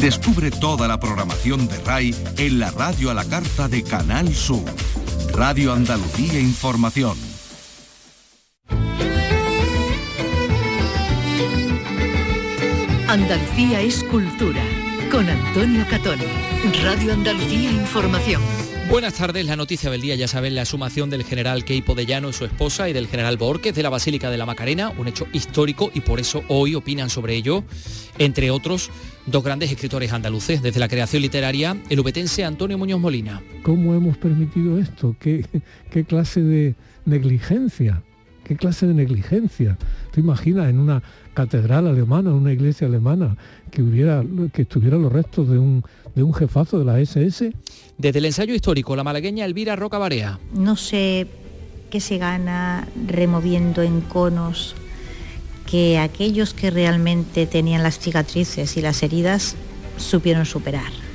Descubre toda la programación de RAI en la radio a la carta de Canal Sur. Radio Andalucía Información. Andalucía es cultura. Con Antonio Catón. Radio Andalucía Información. Buenas tardes, la noticia del día, ya saben, la sumación del general Keipo de Llano y su esposa y del general Borges de la Basílica de la Macarena, un hecho histórico y por eso hoy opinan sobre ello, entre otros, dos grandes escritores andaluces. Desde la creación literaria, el ubetense Antonio Muñoz Molina. ¿Cómo hemos permitido esto? ¿Qué, clase de negligencia? ¿Qué clase de negligencia? ¿Te imaginas en una catedral alemana, una iglesia alemana, que hubiera que estuvieran los restos de un, de un jefazo de la SS? Desde el ensayo histórico, la malagueña Elvira Roca Barea. No sé qué se gana removiendo en conos que aquellos que realmente tenían las cicatrices y las heridas supieron superar.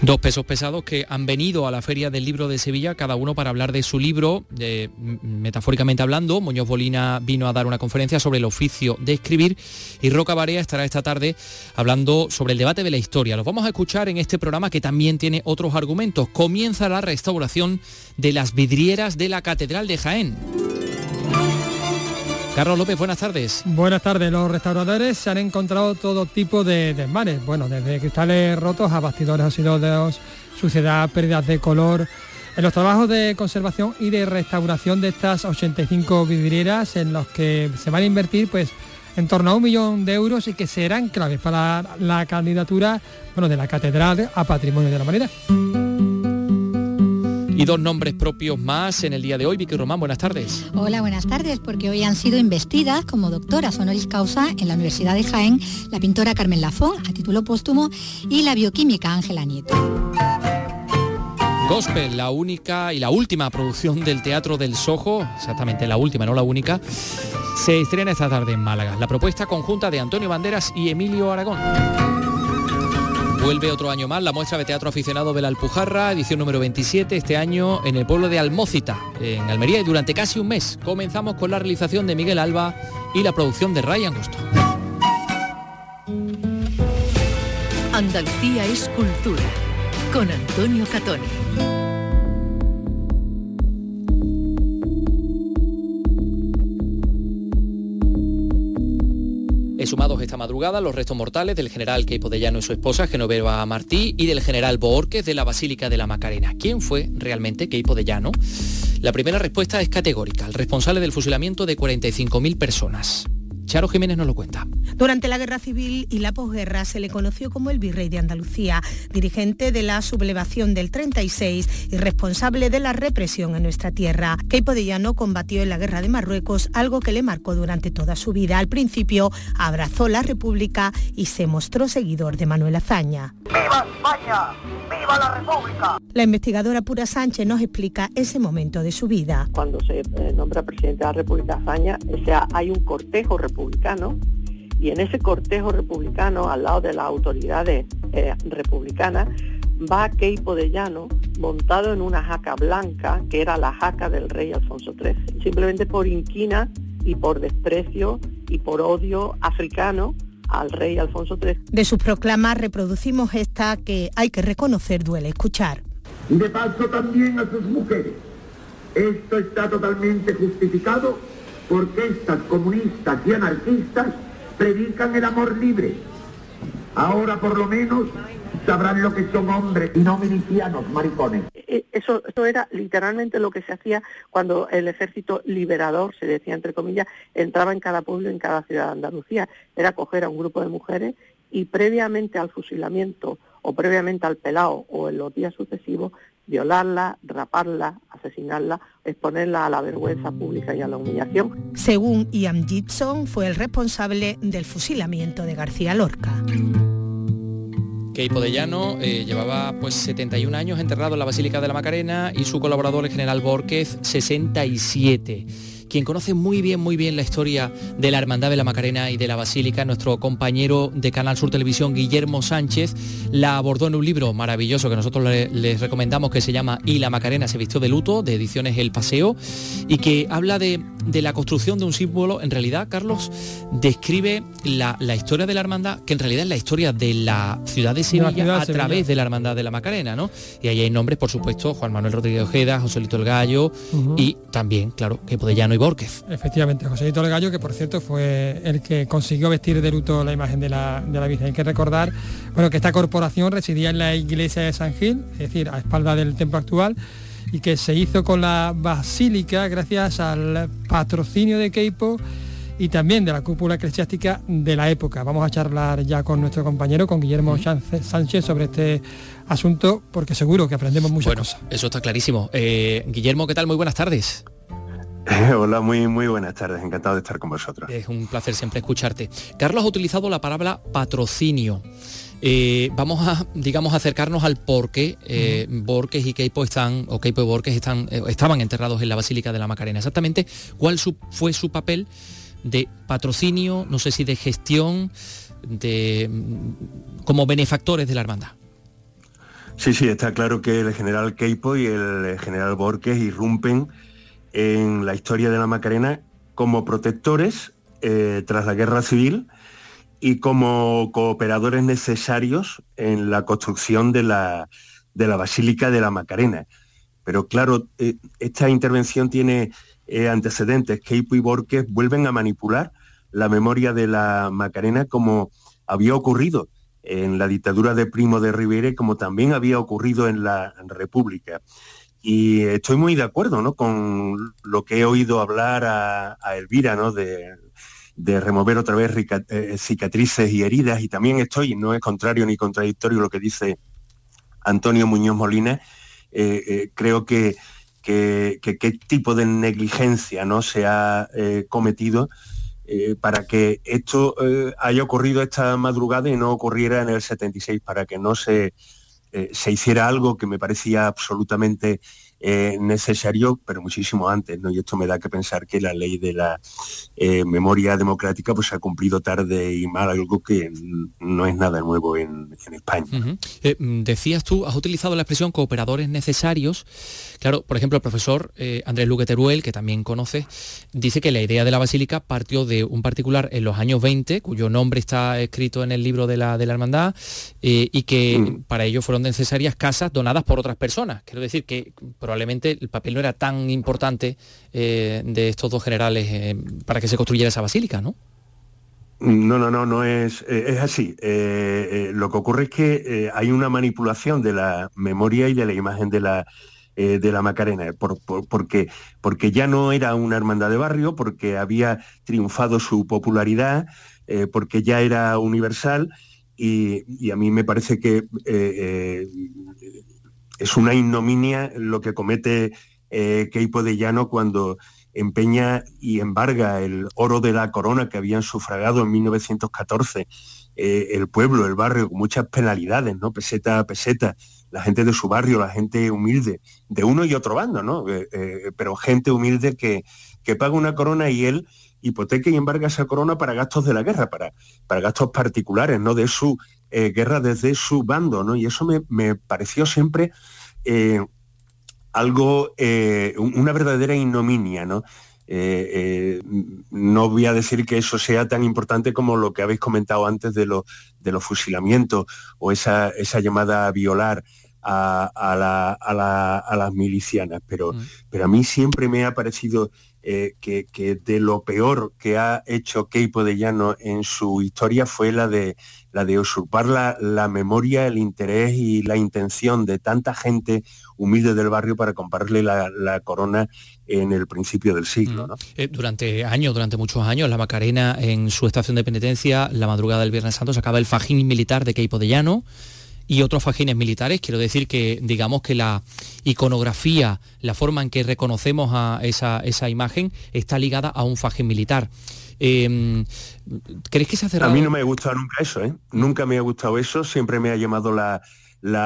Dos pesos pesados que han venido a la Feria del Libro de Sevilla, cada uno para hablar de su libro, metafóricamente hablando. Muñoz Bolina vino a dar una conferencia sobre el oficio de escribir y Roca Barea estará esta tarde hablando sobre el debate de la historia. Los vamos a escuchar en este programa que también tiene otros argumentos. Comienza la restauración de las vidrieras de la Catedral de Jaén. Carlos López, buenas tardes. Buenas tardes. Los restauradores se han encontrado todo tipo de desmanes, bueno, desde cristales rotos a bastidores oxidados, suciedad, pérdidas de color. En los trabajos de conservación y de restauración de estas 85 vidrieras en los que se van a invertir pues en torno a un millón de euros y que serán claves para la candidatura bueno, de la Catedral a Patrimonio de la Humanidad. Y dos nombres propios más en el día de hoy. Vicky Román, buenas tardes. Hola, buenas tardes, porque hoy han sido investidas como doctoras honoris causa en la Universidad de Jaén la pintora Carmen Lafón, a título póstumo, y la bioquímica Ángela Nieto. Gospel, la única y la última producción del Teatro del Sojo, exactamente la última, no la única, se estrena esta tarde en Málaga. La propuesta conjunta de Antonio Banderas y Emilio Aragón. Vuelve otro año más la muestra de teatro aficionado de la Alpujarra, edición número 27, este año en el pueblo de Almócita, en Almería, y durante casi un mes comenzamos con la realización de Miguel Alba y la producción de Ray Angosto. Andalucía es cultura, con Antonio Catoni. Sumados esta madrugada los restos mortales del general Queipo de Llano y su esposa Genoveva Martí y del general Boorquez de la Basílica de la Macarena. ¿Quién fue realmente Queipo de Llano? La primera respuesta es categórica, el responsable del fusilamiento de 45.000 personas. Charo Jiménez nos lo cuenta. Durante la guerra civil y la posguerra se le conoció como el virrey de Andalucía, dirigente de la sublevación del 36 y responsable de la represión en nuestra tierra. Queipo de Llano combatió en la guerra de Marruecos, algo que le marcó durante toda su vida. Al principio abrazó la República y se mostró seguidor de Manuel Azaña. ¡Viva España! ¡Viva la República! La investigadora Pura Sánchez nos explica ese momento de su vida. Cuando se eh, nombra presidente de la República Azaña, o sea, hay un cortejo republicano y en ese cortejo republicano, al lado de las autoridades eh, republicanas, va Keipo de Llano montado en una jaca blanca, que era la jaca del rey Alfonso XIII, simplemente por inquina y por desprecio y por odio africano al rey Alfonso XIII. De sus proclamas reproducimos esta que hay que reconocer duele escuchar. Y de paso también a sus mujeres. Esto está totalmente justificado porque estas comunistas y anarquistas predican el amor libre. Ahora por lo menos sabrán lo que son hombres y no milicianos, maricones. Eh, eso, eso era literalmente lo que se hacía cuando el ejército liberador, se decía entre comillas, entraba en cada pueblo, en cada ciudad de Andalucía. Era coger a un grupo de mujeres y previamente al fusilamiento o previamente al pelao o en los días sucesivos, violarla, raparla, asesinarla, exponerla a la vergüenza pública y a la humillación. Según Ian Gibson, fue el responsable del fusilamiento de García Lorca. Keipo de Llano eh, llevaba pues 71 años enterrado en la Basílica de la Macarena y su colaborador, el general Borquez, 67. Quien conoce muy bien, muy bien la historia de la Hermandad de la Macarena y de la Basílica, nuestro compañero de Canal Sur Televisión, Guillermo Sánchez, la abordó en un libro maravilloso que nosotros les recomendamos que se llama Y la Macarena se vistió de luto, de ediciones El Paseo, y que habla de, la construcción de un símbolo, en realidad, Carlos, describe la, historia de la hermandad, que en realidad es la historia de la ciudad de Sevilla a través de la Hermandad de la Macarena, ¿no? Y ahí hay nombres, por supuesto, Juan Manuel Rodríguez Ojeda, José Lito el Gallo y también, claro, que Podellano y Borquez. Efectivamente, José el Gallo, que por cierto fue el que consiguió vestir de luto la imagen de la, de la Virgen. Hay que recordar bueno, que esta corporación residía en la iglesia de San Gil, es decir, a espalda del templo actual, y que se hizo con la basílica gracias al patrocinio de Keipo y también de la cúpula eclesiástica de la época. Vamos a charlar ya con nuestro compañero, con Guillermo Sánchez, sobre este asunto, porque seguro que aprendemos muchas bueno, cosas. Eso está clarísimo. Eh, Guillermo, ¿qué tal? Muy buenas tardes. Hola, muy, muy buenas tardes, encantado de estar con vosotros. Es un placer siempre escucharte. Carlos ha utilizado la palabra patrocinio. Eh, vamos a, digamos, acercarnos al por qué eh, Borges y Keipo están, o Keipo y Borges están, eh, estaban enterrados en la Basílica de la Macarena. Exactamente, ¿cuál fue su papel de patrocinio, no sé si de gestión, de mm, como benefactores de la hermandad? Sí, sí, está claro que el general Keipo y el general Borges irrumpen en la historia de la Macarena como protectores eh, tras la guerra civil y como cooperadores necesarios en la construcción de la, de la Basílica de la Macarena. Pero claro, eh, esta intervención tiene eh, antecedentes. Keipo y Borges vuelven a manipular la memoria de la Macarena como había ocurrido en la dictadura de Primo de Rivera como también había ocurrido en la República. Y estoy muy de acuerdo con lo que he oído hablar a, Elvira, ¿no? de, remover otra vez eh, cicatrices y heridas. Y también estoy, no es contrario ni contradictorio lo que dice Antonio Muñoz Molina, eh, eh, creo que, qué tipo de negligencia ¿no? se ha cometido para que esto haya ocurrido esta madrugada y no ocurriera en el 76, para que no se eh, se hiciera algo que me parecía absolutamente eh, necesario, pero muchísimo antes, ¿no? Y esto me da que pensar que la ley de la eh, memoria democrática pues ha cumplido tarde y mal, algo que no es nada nuevo en, España. Mm, decías tú, has utilizado la expresión cooperadores necesarios. Claro, por ejemplo, el profesor Andrés Luque Teruel, que también conoce, dice que la idea de la basílica partió de un particular en los años 20, cuyo nombre está escrito en el libro de la, de la hermandad, y que mm. para ello fueron necesarias casas donadas por otras personas. Quiero decir que probablemente el papel no era tan importante eh, de estos dos generales eh, para que se construyera esa basílica, ¿no? No, no, no, no es, eh, es así. lo que ocurre es que hay una manipulación de la memoria y de la imagen de la, de la Macarena, porque, porque ya no era una hermandad de barrio, porque había triunfado su popularidad, porque ya era universal y, a mí me parece que es una ignominia lo que comete eh, Keipo de Llano cuando empeña y embarga el oro de la corona que habían sufragado en 1914 eh, el pueblo, el barrio, con muchas penalidades, ¿no? Peseta a peseta, la gente de su barrio, la gente humilde, de uno y otro bando, ¿no? Eh, eh, pero gente humilde que, que paga una corona y él hipoteca y embarga esa corona para gastos de la guerra, para, para gastos particulares, ¿no? De su guerra desde su bando, ¿no? Y eso me, me pareció siempre eh, algo, eh, una verdadera ignominia, ¿no? Eh, no voy a decir que eso sea tan importante como lo que habéis comentado antes de, de los fusilamientos o esa, esa llamada a violar a, las milicianas, pero, mm. pero a mí siempre me ha parecido que, de lo peor que ha hecho Keipo de Llano en su historia fue la de la de usurpar la, memoria, el interés y la intención de tanta gente humilde del barrio para comprarle la, corona en el principio del siglo. Mm. Eh, durante años, durante muchos años, la Macarena en su estación de penitencia, la madrugada del Viernes Santo, sacaba el fajín militar de Queipo de Llano y otros fajines militares. Quiero decir que, digamos que la iconografía, la forma en que reconocemos a esa, esa imagen, está ligada a un fajín militar. Em, ¿Crees que se ha cerrado? A mí no me ha gustado nunca eso, ¿eh? Nunca me ha gustado eso, siempre me ha llamado la,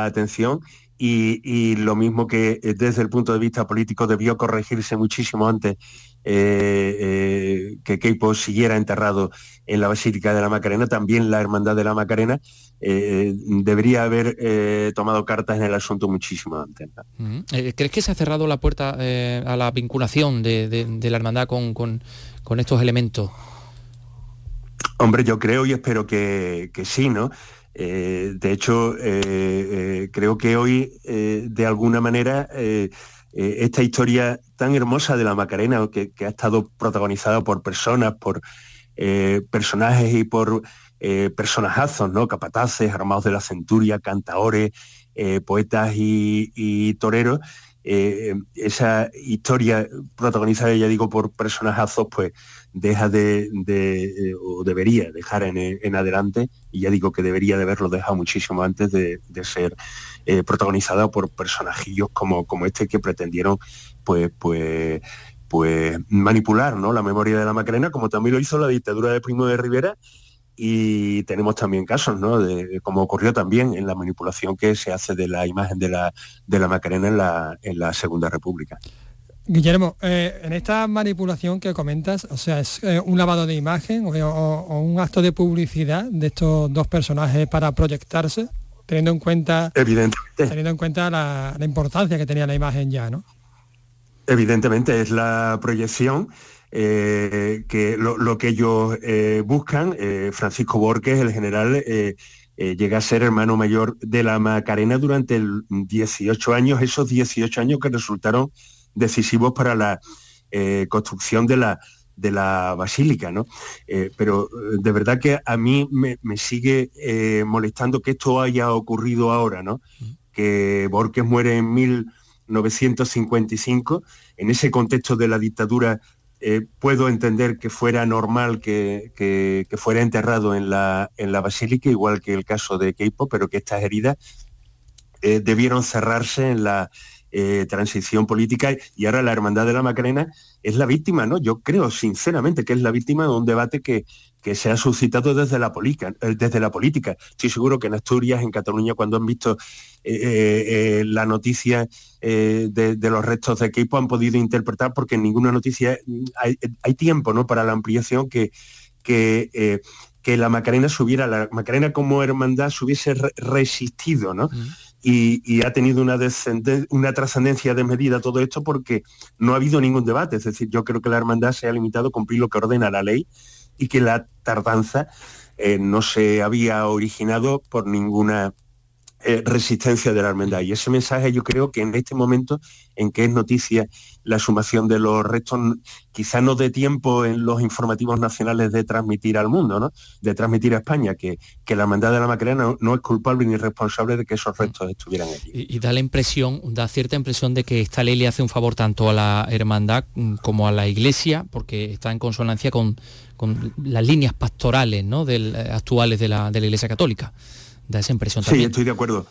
atención y, lo mismo que eh, desde el punto de vista político debió corregirse muchísimo antes eh, eh, que Keipo siguiera enterrado en la Basílica de la Macarena, también la Hermandad de la Macarena debería haber tomado cartas en el asunto muchísimo antes. ¿Crees que se ha cerrado la puerta a la vinculación de, la Hermandad con, con estos elementos? Hombre, yo creo y espero que, sí, ¿no? Eh, de hecho, eh, eh, creo que hoy, de alguna manera, esta historia tan hermosa de la Macarena, que, ha estado protagonizada por personas, por personajes y por personajazos, ¿no? Capataces, armados de la centuria, cantaores, poetas y toreros, eh, esa historia protagonizada, ya digo, por personajazos, pues deja de, eh, o debería dejar en, adelante, y ya digo que debería de haberlo dejado muchísimo antes de, ser eh, protagonizada por personajillos como, como este que pretendieron pues, pues, pues manipular ¿no? la memoria de la Macarena, como también lo hizo la dictadura de Primo de Rivera y tenemos también casos, ¿no? De, como ocurrió también en la manipulación que se hace de la imagen de la, de la Macarena en la, en la Segunda República. Guillermo, eh, en esta manipulación que comentas, o sea, ¿es eh, un lavado de imagen o, un acto de publicidad de estos dos personajes para proyectarse, teniendo en cuenta, Evidentemente. Teniendo en cuenta la, la importancia que tenía la imagen ya, ¿no? Evidentemente, es la proyección eh, que lo, que ellos eh, buscan, eh, Francisco Borges, el general, llega a ser hermano mayor de la Macarena durante 18 años, esos 18 años que resultaron decisivos para la construcción de la, de la basílica, ¿no? pero de verdad que a mí me, sigue molestando que esto haya ocurrido ahora, ¿no? Que Borges muere en 1955, en ese contexto de la dictadura eh, puedo entender que fuera normal que, fuera enterrado en la, en la, basílica, igual que el caso de Keipo, pero que estas heridas eh, debieron cerrarse en la eh, transición política y ahora la Hermandad de la Macarena es la víctima, ¿no? Yo creo sinceramente que es la víctima de un debate que, que se ha suscitado desde la, desde la política. Estoy seguro que en Asturias, en Cataluña, cuando han visto la noticia de, los restos de equipo han podido interpretar, porque en ninguna noticia hay, tiempo ¿no? para la ampliación que, que, que la Macarena subiera, la Macarena como hermandad se hubiese resistido, ¿no? Y, ha tenido una, una trascendencia de medida todo esto porque no ha habido ningún debate. Es decir, yo creo que la hermandad se ha limitado a cumplir lo que ordena la ley y que la tardanza eh, no se había originado por ninguna eh, resistencia de la hermandad. Y ese mensaje yo creo que en este momento en que es noticia la sumación de los restos, quizá no de tiempo en los informativos nacionales de transmitir al mundo, ¿no? de transmitir a España que, que la hermandad de la Macarena no, es culpable ni responsable de que esos restos estuvieran allí. Y, da la impresión, da cierta impresión de que esta ley le hace un favor tanto a la hermandad mm, como a la iglesia, porque está en consonancia con, con las líneas pastorales ¿no? Eh, actuales de la, de la iglesia católica da esa impresión también. Sí, estoy de acuerdo.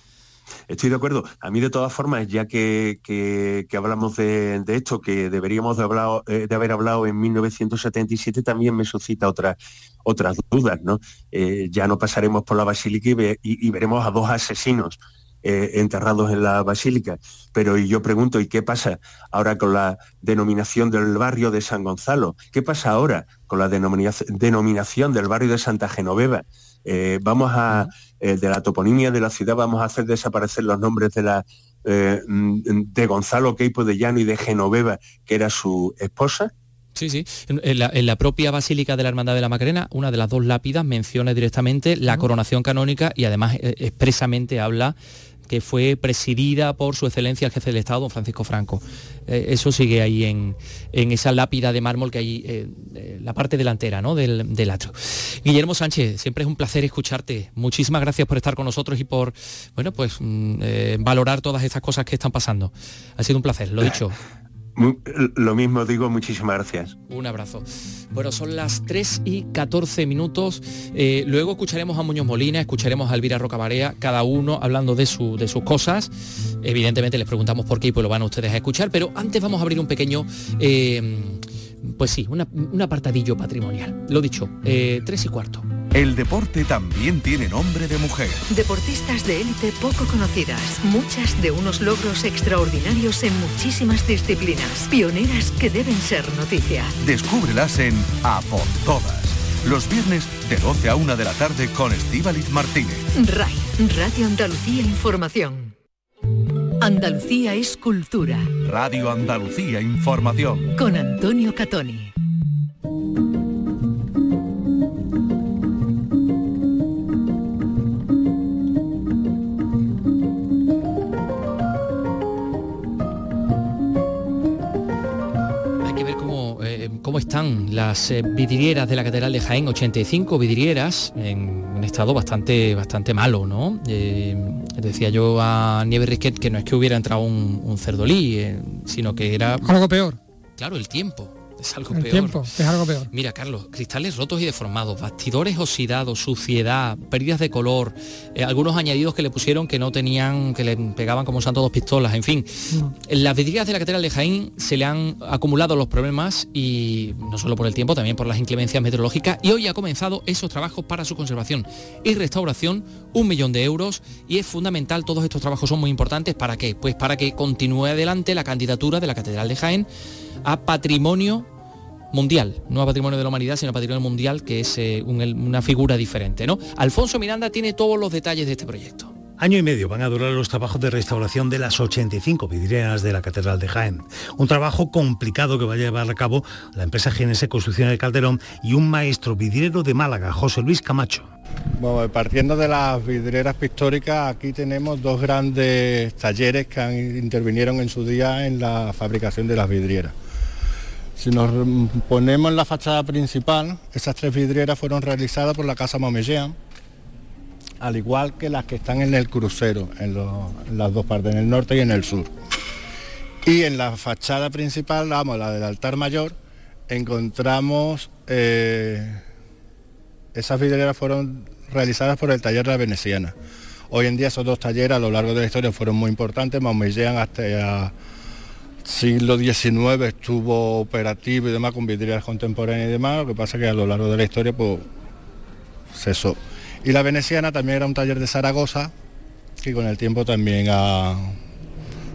Estoy de acuerdo. A mí de todas formas, ya que, hablamos de, esto, que deberíamos de, eh, de, haber hablado en 1977, también me suscita otras otras dudas. ¿no? Eh, ya no pasaremos por la basílica y, veremos a dos asesinos eh, enterrados en la basílica. Pero yo pregunto, ¿y qué pasa ahora con la denominación del barrio de San Gonzalo? ¿Qué pasa ahora con la denominación del barrio de Santa Genoveva? Eh, vamos a, eh, de la toponimia de la ciudad, vamos a hacer desaparecer los nombres de la eh, de Gonzalo Queipo de Llano y de Genoveva, que era su esposa. Sí, sí. En la, propia Basílica de la Hermandad de la Macarena, una de las dos lápidas menciona directamente la coronación canónica y además expresamente habla que fue presidida por su excelencia el jefe del Estado, don Francisco Franco. Eh, eso sigue ahí en, esa lápida de mármol que hay, en eh, la parte delantera ¿no? del, del, atrio. Guillermo Sánchez, siempre es un placer escucharte. Muchísimas gracias por estar con nosotros y por bueno, pues, mm, eh, valorar todas estas cosas que están pasando. Ha sido un placer, lo dicho. Lo mismo digo, muchísimas gracias. Un abrazo. Bueno, son las 3 y 14 minutos. Eh, luego escucharemos a Muñoz Molina, escucharemos a Elvira Rocabarea, cada uno hablando de, su, de sus cosas. Evidentemente les preguntamos por qué y pues lo van ustedes a escuchar, pero antes vamos a abrir un pequeño... Eh, pues sí, un apartadillo patrimonial. Lo dicho, eh, tres y cuarto. El deporte también tiene nombre de mujer. Deportistas de élite poco conocidas, muchas de unos logros extraordinarios en muchísimas disciplinas, pioneras que deben ser noticia. Descúbrelas en A por Todas. Los viernes de 12 a 1 de la tarde con Estíbaliz Martínez. RAI, Radio Andalucía Información. Andalucía es cultura. Radio Andalucía Información. Con Antonio Catoni. cómo están las eh, vidrieras de la Catedral de Jaén, 85 vidrieras en un estado bastante, bastante malo, ¿no? Eh, decía yo a Nieves Risquet que no es que hubiera entrado un, cerdolí, eh, sino que era... Algo peor. Claro, el tiempo es algo el peor. Tiempo, es algo peor. Mira, Carlos, cristales rotos y deformados, bastidores oxidados, suciedad, pérdidas de color, eh, algunos añadidos que le pusieron que no tenían, que le pegaban como santo dos pistolas, en fin. En las vidrieras de la Catedral de Jaén se le han acumulado los problemas y no solo por el tiempo, también por las inclemencias meteorológicas y hoy ha comenzado esos trabajos para su conservación y restauración, un millón de euros y es fundamental, todos estos trabajos son muy importantes, ¿para qué? Pues para que continúe adelante la candidatura de la Catedral de Jaén a patrimonio mundial, no a patrimonio de la humanidad, sino a patrimonio mundial, que es eh, una figura diferente. ¿no? Alfonso Miranda tiene todos los detalles de este proyecto. Año y medio van a durar los trabajos de restauración de las 85 vidrieras de la Catedral de Jaén. Un trabajo complicado que va a llevar a cabo la empresa GNS Construcción del Calderón y un maestro vidriero de Málaga, José Luis Camacho. Bueno, partiendo de las vidrieras pictóricas, aquí tenemos dos grandes talleres que intervinieron en su día en la fabricación de las vidrieras. Si nos ponemos en la fachada principal, esas tres vidrieras fueron realizadas por la Casa Momellán, al igual que las que están en el crucero, en, las dos partes, en el norte y en el sur. Y en la fachada principal, vamos, la del altar mayor, encontramos eh, esas vidrieras fueron realizadas por el taller La Veneciana. Hoy en día esos dos talleres a lo largo de la historia fueron muy importantes, Momellán hasta siglo XIX estuvo operativo y demás con vidrieras contemporáneas y demás, lo que pasa que a lo largo de la historia pues cesó. Y la veneciana también era un taller de Zaragoza, que con el tiempo también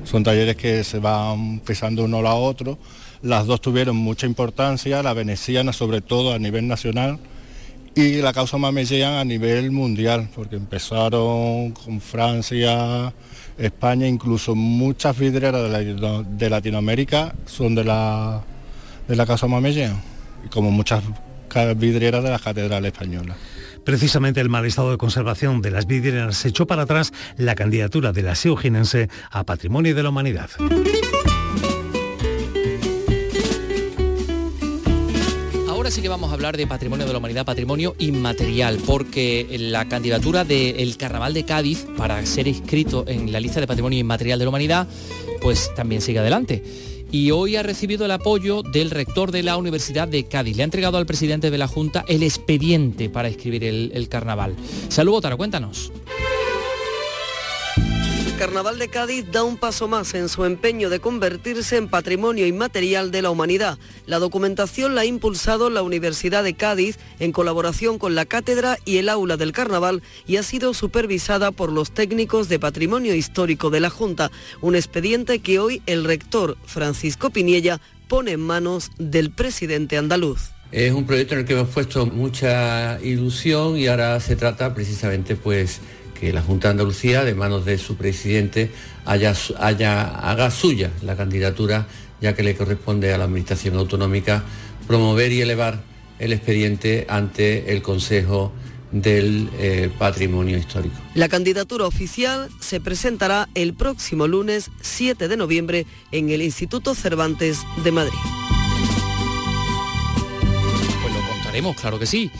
son talleres que se van pisando uno a otro. Las dos tuvieron mucha importancia, la veneciana sobre todo a nivel nacional y la causa Mamellán a nivel mundial, porque empezaron con Francia, España, incluso muchas vidrieras de, Latinoamérica son de la, de la Casa Mamellán, como muchas vidrieras de las catedrales españolas. Precisamente el mal estado de conservación de las vidrieras echó para atrás la candidatura de la Seoginense a Patrimonio de la Humanidad. Sí que vamos a hablar de patrimonio de la humanidad, patrimonio inmaterial, porque la candidatura del Carnaval de Cádiz para ser inscrito en la lista de patrimonio inmaterial de la humanidad, pues también sigue adelante. Y hoy ha recibido el apoyo del rector de la Universidad de Cádiz. Le ha entregado al presidente de la Junta el expediente para escribir el, carnaval. Saludos, Tara, cuéntanos. Carnaval de Cádiz da un paso más en su empeño de convertirse en patrimonio inmaterial de la humanidad. La documentación la ha impulsado la Universidad de Cádiz en colaboración con la cátedra y el aula del Carnaval y ha sido supervisada por los técnicos de patrimonio histórico de la Junta, un expediente que hoy el rector Francisco Piniella pone en manos del presidente andaluz. Es un proyecto en el que hemos puesto mucha ilusión y ahora se trata precisamente pues que la Junta de Andalucía, de manos de su presidente, haya, haga suya la candidatura, ya que le corresponde a la Administración Autonómica promover y elevar el expediente ante el Consejo del eh, Patrimonio Histórico. La candidatura oficial se presentará el próximo lunes 7 de noviembre en el Instituto Cervantes de Madrid. Pues lo contaremos, claro que sí.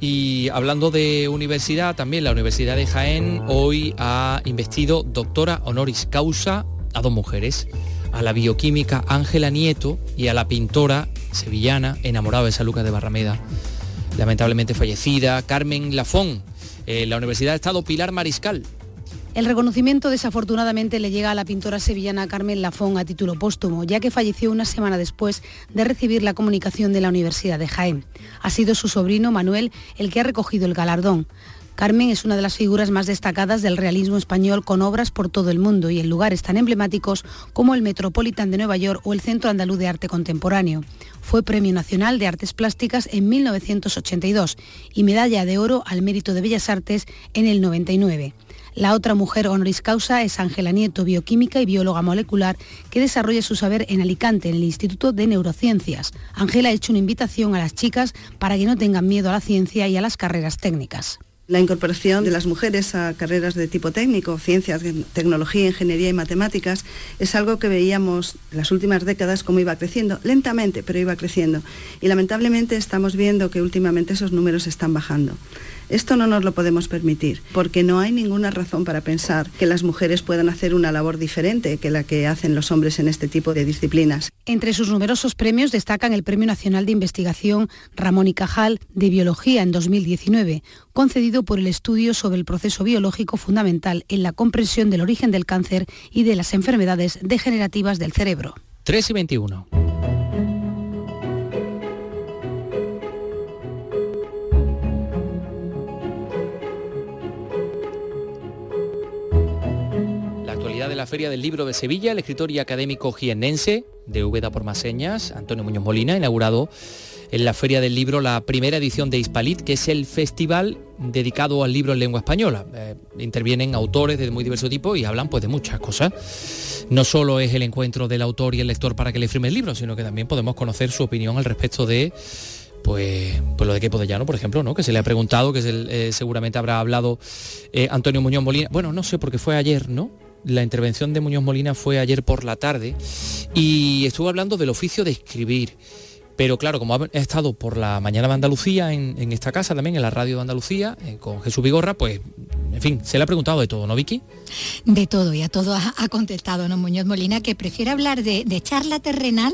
Y hablando de universidad, también la Universidad de Jaén hoy ha investido doctora honoris causa a dos mujeres, a la bioquímica Ángela Nieto y a la pintora sevillana enamorada de San Lucas de Barrameda, lamentablemente fallecida, Carmen Lafón. la Universidad de Estado Pilar Mariscal El reconocimiento desafortunadamente le llega a la pintora sevillana Carmen Lafón a título póstumo, ya que falleció una semana después de recibir la comunicación de la Universidad de Jaén. Ha sido su sobrino Manuel el que ha recogido el galardón. Carmen es una de las figuras más destacadas del realismo español con obras por todo el mundo y en lugares tan emblemáticos como el Metropolitan de Nueva York o el Centro Andaluz de Arte Contemporáneo. Fue Premio Nacional de Artes Plásticas en 1982 y Medalla de Oro al Mérito de Bellas Artes en el 99. La otra mujer honoris causa es Ángela Nieto, bioquímica y bióloga molecular, que desarrolla su saber en Alicante, en el Instituto de Neurociencias. Ángela ha hecho una invitación a las chicas para que no tengan miedo a la ciencia y a las carreras técnicas. La incorporación de las mujeres a carreras de tipo técnico, ciencias, tecnología, ingeniería y matemáticas, es algo que veíamos en las últimas décadas cómo iba creciendo, lentamente, pero iba creciendo. Y lamentablemente estamos viendo que últimamente esos números están bajando. Esto no nos lo podemos permitir, porque no hay ninguna razón para pensar que las mujeres puedan hacer una labor diferente que la que hacen los hombres en este tipo de disciplinas. Entre sus numerosos premios destacan el Premio Nacional de Investigación Ramón y Cajal de Biología en 2019, concedido por el estudio sobre el proceso biológico fundamental en la comprensión del origen del cáncer y de las enfermedades degenerativas del cerebro. 3 y 21. La Feria del Libro de Sevilla, el escritor y académico jiennense de Úbeda por más señas, Antonio Muñoz Molina, inaugurado en la Feria del Libro la primera edición de Hispalit, que es el festival dedicado al libro en lengua española. Eh, intervienen autores de muy diverso tipo y hablan pues de muchas cosas. No solo es el encuentro del autor y el lector para que le firme el libro, sino que también podemos conocer su opinión al respecto de pues, pues lo de Quepo de Llano, por ejemplo, ¿no? que se le ha preguntado, que eh, seguramente habrá hablado eh, Antonio Muñoz Molina. Bueno, no sé, porque fue ayer, ¿no? La intervención de Muñoz Molina fue ayer por la tarde y estuvo hablando del oficio de escribir. Pero claro, como ha estado por la mañana de Andalucía en, esta casa también, en la radio de Andalucía, eh, con Jesús Vigorra, pues, en fin, se le ha preguntado de todo, ¿no, Vicky? De todo, y a todo ha, contestado, ¿no? Muñoz Molina, que prefiere hablar de, charla terrenal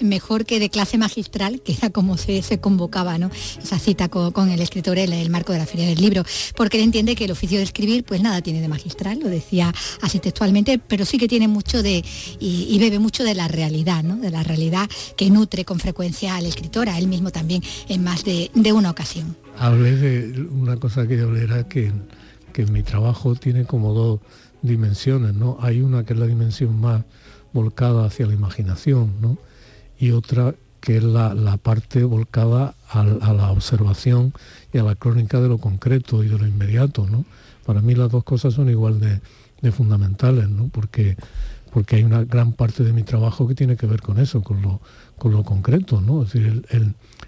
mejor que de clase magistral, que era como se, convocaba, ¿no? Esa cita con, el escritor en el marco de la Feria del Libro, porque él entiende que el oficio de escribir, pues nada tiene de magistral, lo decía así textualmente, pero sí que tiene mucho de, y, y bebe mucho de la realidad, ¿no? De la realidad que nutre con frecuencia escritor, a él mismo también en más de, una ocasión. Hablé de una cosa que yo hablé que, que mi trabajo tiene como dos dimensiones, ¿no? Hay una que es la dimensión más volcada hacia la imaginación, ¿no? Y otra que es la, parte volcada a, la observación y a la crónica de lo concreto y de lo inmediato, ¿no? Para mí las dos cosas son igual de, de fundamentales, ¿no? Porque, porque hay una gran parte de mi trabajo que tiene que ver con eso, con lo, con lo concreto, ¿no? Es decir,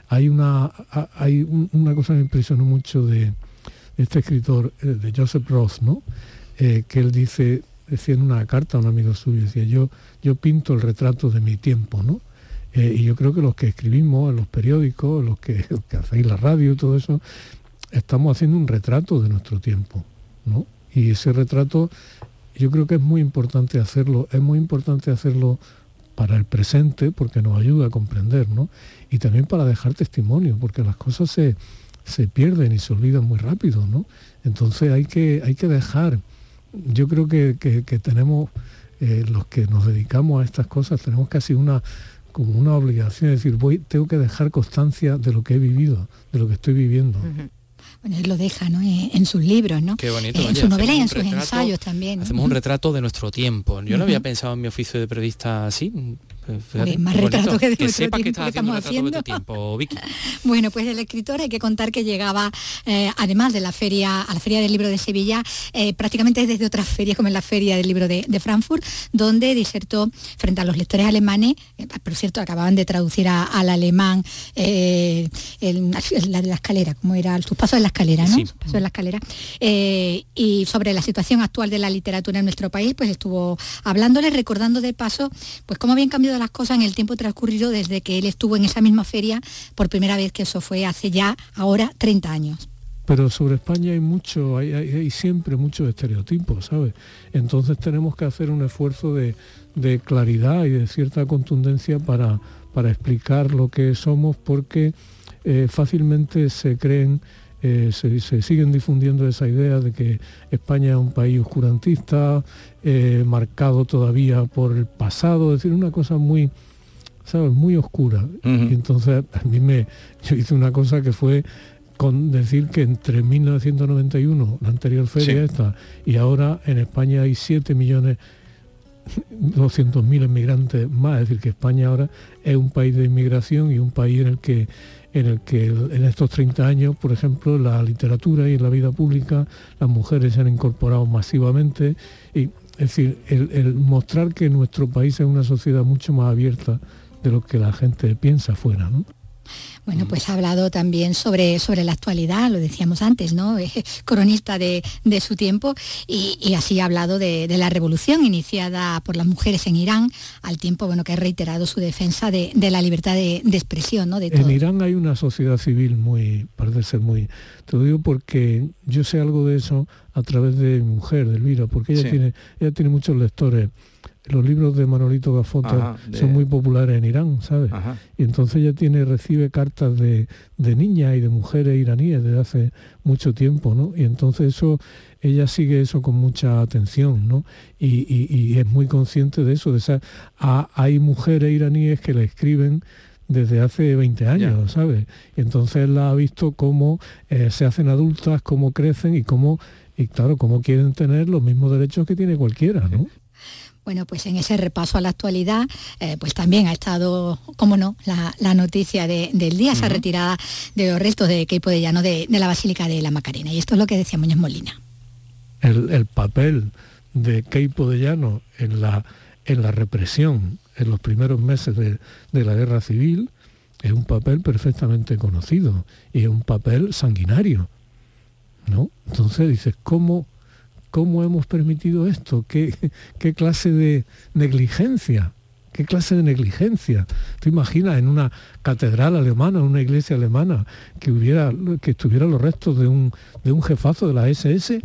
hay, una, hay una cosa que me impresionó mucho de, este escritor, eh, de Joseph Roth, ¿no? Eh, que él dice, decía en una carta a un amigo suyo, decía, yo, yo pinto el retrato de mi tiempo, ¿no? Eh, y yo creo que los que escribimos en los periódicos, los que, que hacéis la radio y todo eso, estamos haciendo un retrato de nuestro tiempo, ¿no? Y ese retrato yo creo que es muy importante hacerlo, es muy importante hacerlo para el presente, porque nos ayuda a comprender, ¿no? Y también para dejar testimonio, porque las cosas se, pierden y se olvidan muy rápido, ¿no? Entonces hay que, hay que dejar, yo creo que, tenemos, eh, los que nos dedicamos a estas cosas, tenemos casi una como una obligación, es decir, voy, tengo que dejar constancia de lo que he vivido, de lo que estoy viviendo. Bueno, él lo deja ¿no? en, sus libros, ¿no? Qué bonito. en su novela y en sus ensayos también. Hacemos un retrato de nuestro tiempo. Yo no había pensado en mi oficio de periodista así, más retrato que, de que sepa que estamos haciendo. tiempo, Vicky. bueno, pues el escritor hay que contar que llegaba, eh, además de la feria, a la Feria del Libro de Sevilla, eh, prácticamente desde otras ferias, como en la Feria del Libro de, Frankfurt, donde disertó frente a los lectores alemanes, eh, por cierto, acababan de traducir al alemán la de la escalera, como era sus pasos en la escalera, ¿no? pasos en la escalera. y sobre la situación actual de la literatura en nuestro país, pues estuvo hablándole, recordando de paso, pues cómo habían cambiado las cosas en el tiempo transcurrido desde que él estuvo en esa misma feria por primera vez, que eso fue hace ya, ahora, 30 años. Pero sobre España hay mucho, hay, siempre muchos estereotipos, ¿sabes? Entonces tenemos que hacer un esfuerzo de, claridad y de cierta contundencia para, para explicar lo que somos porque eh, fácilmente se creen eh, se, siguen difundiendo esa idea de que España es un país oscurantista, eh, marcado todavía por el pasado, es decir, una cosa muy, ¿sabes? Muy oscura. Y entonces a mí me, yo hice una cosa que fue con decir que entre 1991, la anterior feria esta, y ahora en España hay 7 millones 200.000 inmigrantes más, es decir, que España ahora es un país de inmigración y un país en el que en el que en estos 30 años, por ejemplo, la literatura y en la vida pública las mujeres se han incorporado masivamente. Y, es decir, el, mostrar que nuestro país es una sociedad mucho más abierta de lo que la gente piensa afuera. ¿no? Bueno, mm. pues ha hablado también sobre, sobre la actualidad, lo decíamos antes, ¿no? cronista de, su tiempo y, así ha hablado de, la revolución iniciada por las mujeres en Irán, al tiempo bueno, que ha reiterado su defensa de, la libertad de, expresión, ¿no? en Irán hay una sociedad civil muy, parece ser muy, te lo digo porque yo sé algo de eso a través de mi mujer, de Elvira, porque ella, tiene, ella tiene muchos lectores los libros de Manolito Gafota son muy populares en Irán, ¿sabes? Y entonces ella tiene, recibe cartas de, niñas y de mujeres iraníes desde hace mucho tiempo, ¿no? Y entonces eso, ella sigue eso con mucha atención, ¿no? Y, es muy consciente de eso, de esa, hay mujeres iraníes que le escriben desde hace 20 años, ¿sabes? Y entonces la ha visto cómo eh, se hacen adultas, cómo crecen y cómo, y claro, cómo quieren tener los mismos derechos que tiene cualquiera, ¿no? Bueno, pues en ese repaso a la actualidad, eh, pues también ha estado, como no, la, noticia del día, esa retirada de los restos de Queipo de Llano de, la Basílica de la Macarena. Y esto es lo que decía Muñoz Molina. El, papel de Queipo de Llano en la, en la represión en los primeros meses de, de la guerra civil es un papel perfectamente conocido y es un papel sanguinario. ¿no? Entonces dices, ¿cómo ¿Cómo hemos permitido esto? ¿Qué, clase de negligencia? ¿Qué clase de negligencia? ¿Te imaginas en una catedral alemana, en una iglesia alemana, que hubiera, que estuvieran los restos de un, de un jefazo de la SS?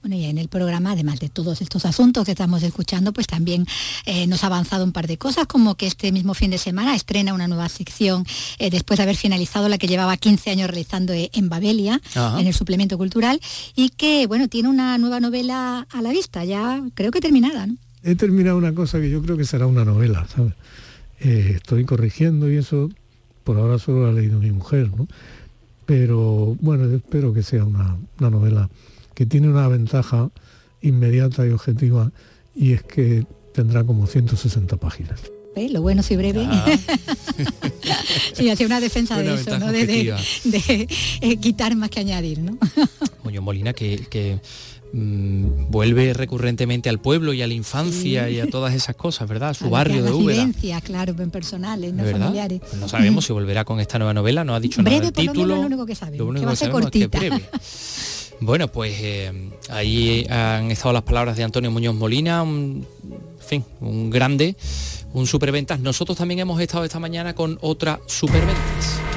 Bueno, y en el programa, además de todos estos asuntos que estamos escuchando, pues también eh, nos ha avanzado un par de cosas, como que este mismo fin de semana estrena una nueva sección eh, después de haber finalizado la que llevaba 15 años realizando eh, en Babelia, en el suplemento cultural, y que, bueno, tiene una nueva novela a la vista, ya creo que terminada, ¿no? He terminado una cosa que yo creo que será una novela, ¿sabes? estoy corrigiendo y eso por ahora solo la ha leído mi mujer, ¿no? Pero bueno, espero que sea una, una novela que tiene una ventaja inmediata y objetiva y es que tendrá como 160 páginas. Lo bueno si breve. Ah. sí, hace una defensa de eso, ¿no? de, eh, quitar más que añadir, ¿no? Muñoz Molina, que, mm, vuelve recurrentemente al pueblo y a la infancia y a todas esas cosas, ¿verdad? A su barrio de Úbeda. claro, en personales, no familiares. Pues no sabemos si volverá con esta nueva novela, no ha dicho nada del título. Lo, único que sabe, que va a ser cortita. Bueno, pues eh, ahí han estado las palabras de Antonio Muñoz Molina, un, fin, un grande, un superventas. Nosotros también hemos estado esta mañana con otra superventas.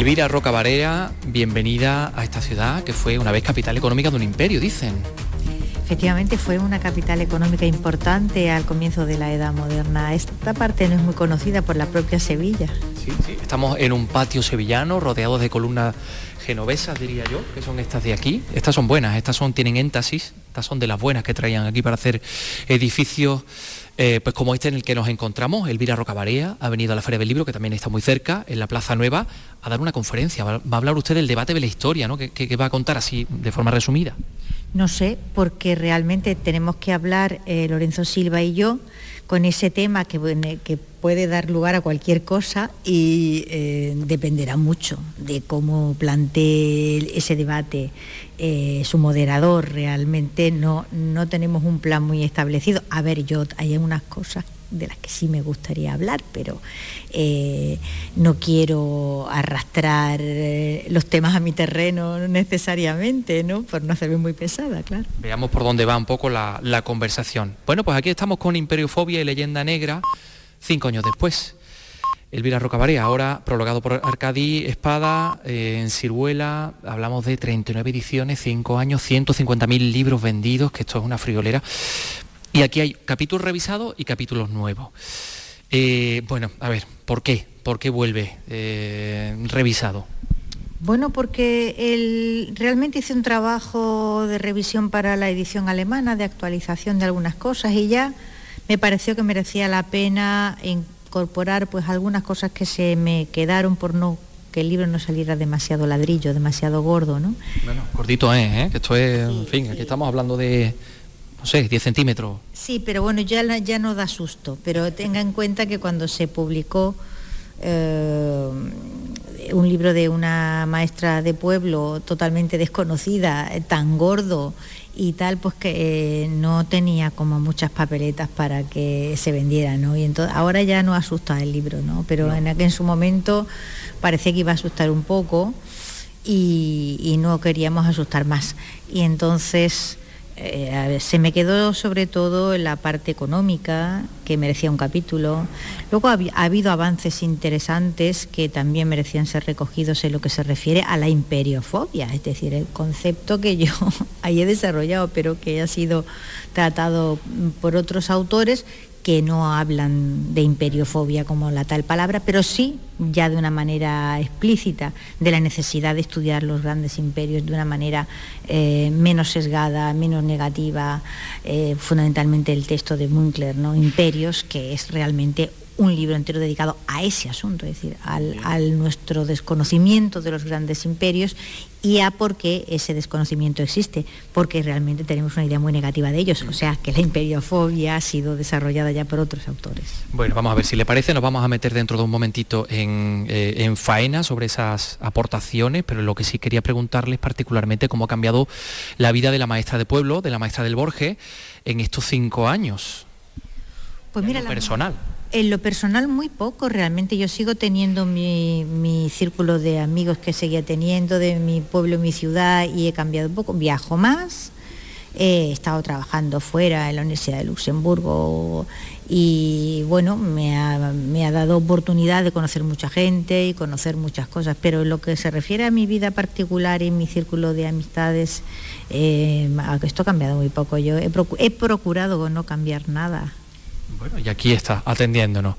Elvira Roca Varela, bienvenida a esta ciudad que fue una vez capital económica de un imperio, dicen. Efectivamente fue una capital económica importante al comienzo de la edad moderna. Esta parte no es muy conocida por la propia Sevilla. Sí, sí. Estamos en un patio sevillano rodeados de columnas genovesas, diría yo, que son estas de aquí. Estas son buenas, estas son, tienen éntasis, estas son de las buenas que traían aquí para hacer edificios eh, pues como este en el que nos encontramos, Elvira Rocabarea ha venido a la Feria del Libro, que también está muy cerca, en la Plaza Nueva, a dar una conferencia. Va, a hablar usted del debate de la historia, ¿no? ¿Qué, va a contar así de forma resumida? No sé, porque realmente tenemos que hablar eh, Lorenzo Silva y yo con ese tema que, puede dar lugar a cualquier cosa y eh, dependerá mucho de cómo plantee ese debate eh, su moderador. Realmente no, no tenemos un plan muy establecido. A ver, yo hay unas cosas de las que sí me gustaría hablar, pero eh, no quiero arrastrar eh, los temas a mi terreno necesariamente, ¿no? Por no hacerme muy pesada, claro. Veamos por dónde va un poco la, conversación. Bueno, pues aquí estamos con Imperiofobia y Leyenda Negra, cinco años después. Elvira Rocabarea, ahora prologado por Arcadi Espada, eh, en Ciruela, hablamos de 39 ediciones, 5 años, 150.000 libros vendidos, que esto es una friolera. Y aquí hay capítulos revisados y capítulos nuevos. Eh, bueno, a ver, ¿por qué? ¿Por qué vuelve eh, revisado? Bueno, porque él realmente hice un trabajo de revisión para la edición alemana, de actualización de algunas cosas y ya me pareció que merecía la pena incorporar pues algunas cosas que se me quedaron por no que el libro no saliera demasiado ladrillo, demasiado gordo, ¿no? Bueno, gordito es, ¿eh? Que esto es, en fin, aquí estamos hablando de no sé, 10 centímetros. Sí, pero bueno, ya, ya no da susto, pero tenga en cuenta que cuando se publicó eh, un libro de una maestra de pueblo totalmente desconocida, eh, tan gordo y tal, pues que eh, no tenía como muchas papeletas para que se vendiera, ¿no? Y entonces ahora ya no asusta el libro, ¿no? Pero en aquel en su momento parecía que iba a asustar un poco y, y no queríamos asustar más. Y entonces eh, se me quedó sobre todo en la parte económica, que merecía un capítulo. Luego ha, habido avances interesantes que también merecían ser recogidos en lo que se refiere a la imperiofobia, es decir, el concepto que yo ahí he desarrollado, pero que ha sido tratado por otros autores que no hablan de imperiofobia como la tal palabra, pero sí ya de una manera explícita de la necesidad de estudiar los grandes imperios de una manera eh, menos sesgada, menos negativa, eh, fundamentalmente el texto de Munkler, ¿no? Imperios, que es realmente un libro entero dedicado a ese asunto, es decir, al, nuestro desconocimiento de los grandes imperios y a por qué ese desconocimiento existe, porque realmente tenemos una idea muy negativa de ellos, o sea que la imperiofobia ha sido desarrollada ya por otros autores. Bueno, vamos a ver si le parece, nos vamos a meter dentro de un momentito en, eh, faena sobre esas aportaciones, pero lo que sí quería preguntarles particularmente cómo ha cambiado la vida de la maestra de pueblo, de la maestra del Borges, en estos cinco años. Pues mira, personal. En lo personal muy poco, realmente yo sigo teniendo mi, círculo de amigos que seguía teniendo, de mi pueblo, mi ciudad, y he cambiado un poco, viajo más, he estado trabajando fuera en la Universidad de Luxemburgo y bueno, me ha, dado oportunidad de conocer mucha gente y conocer muchas cosas, pero en lo que se refiere a mi vida particular y mi círculo de amistades, eh, esto ha cambiado muy poco. Yo he procurado no cambiar nada. Bueno, y aquí está, atendiéndonos.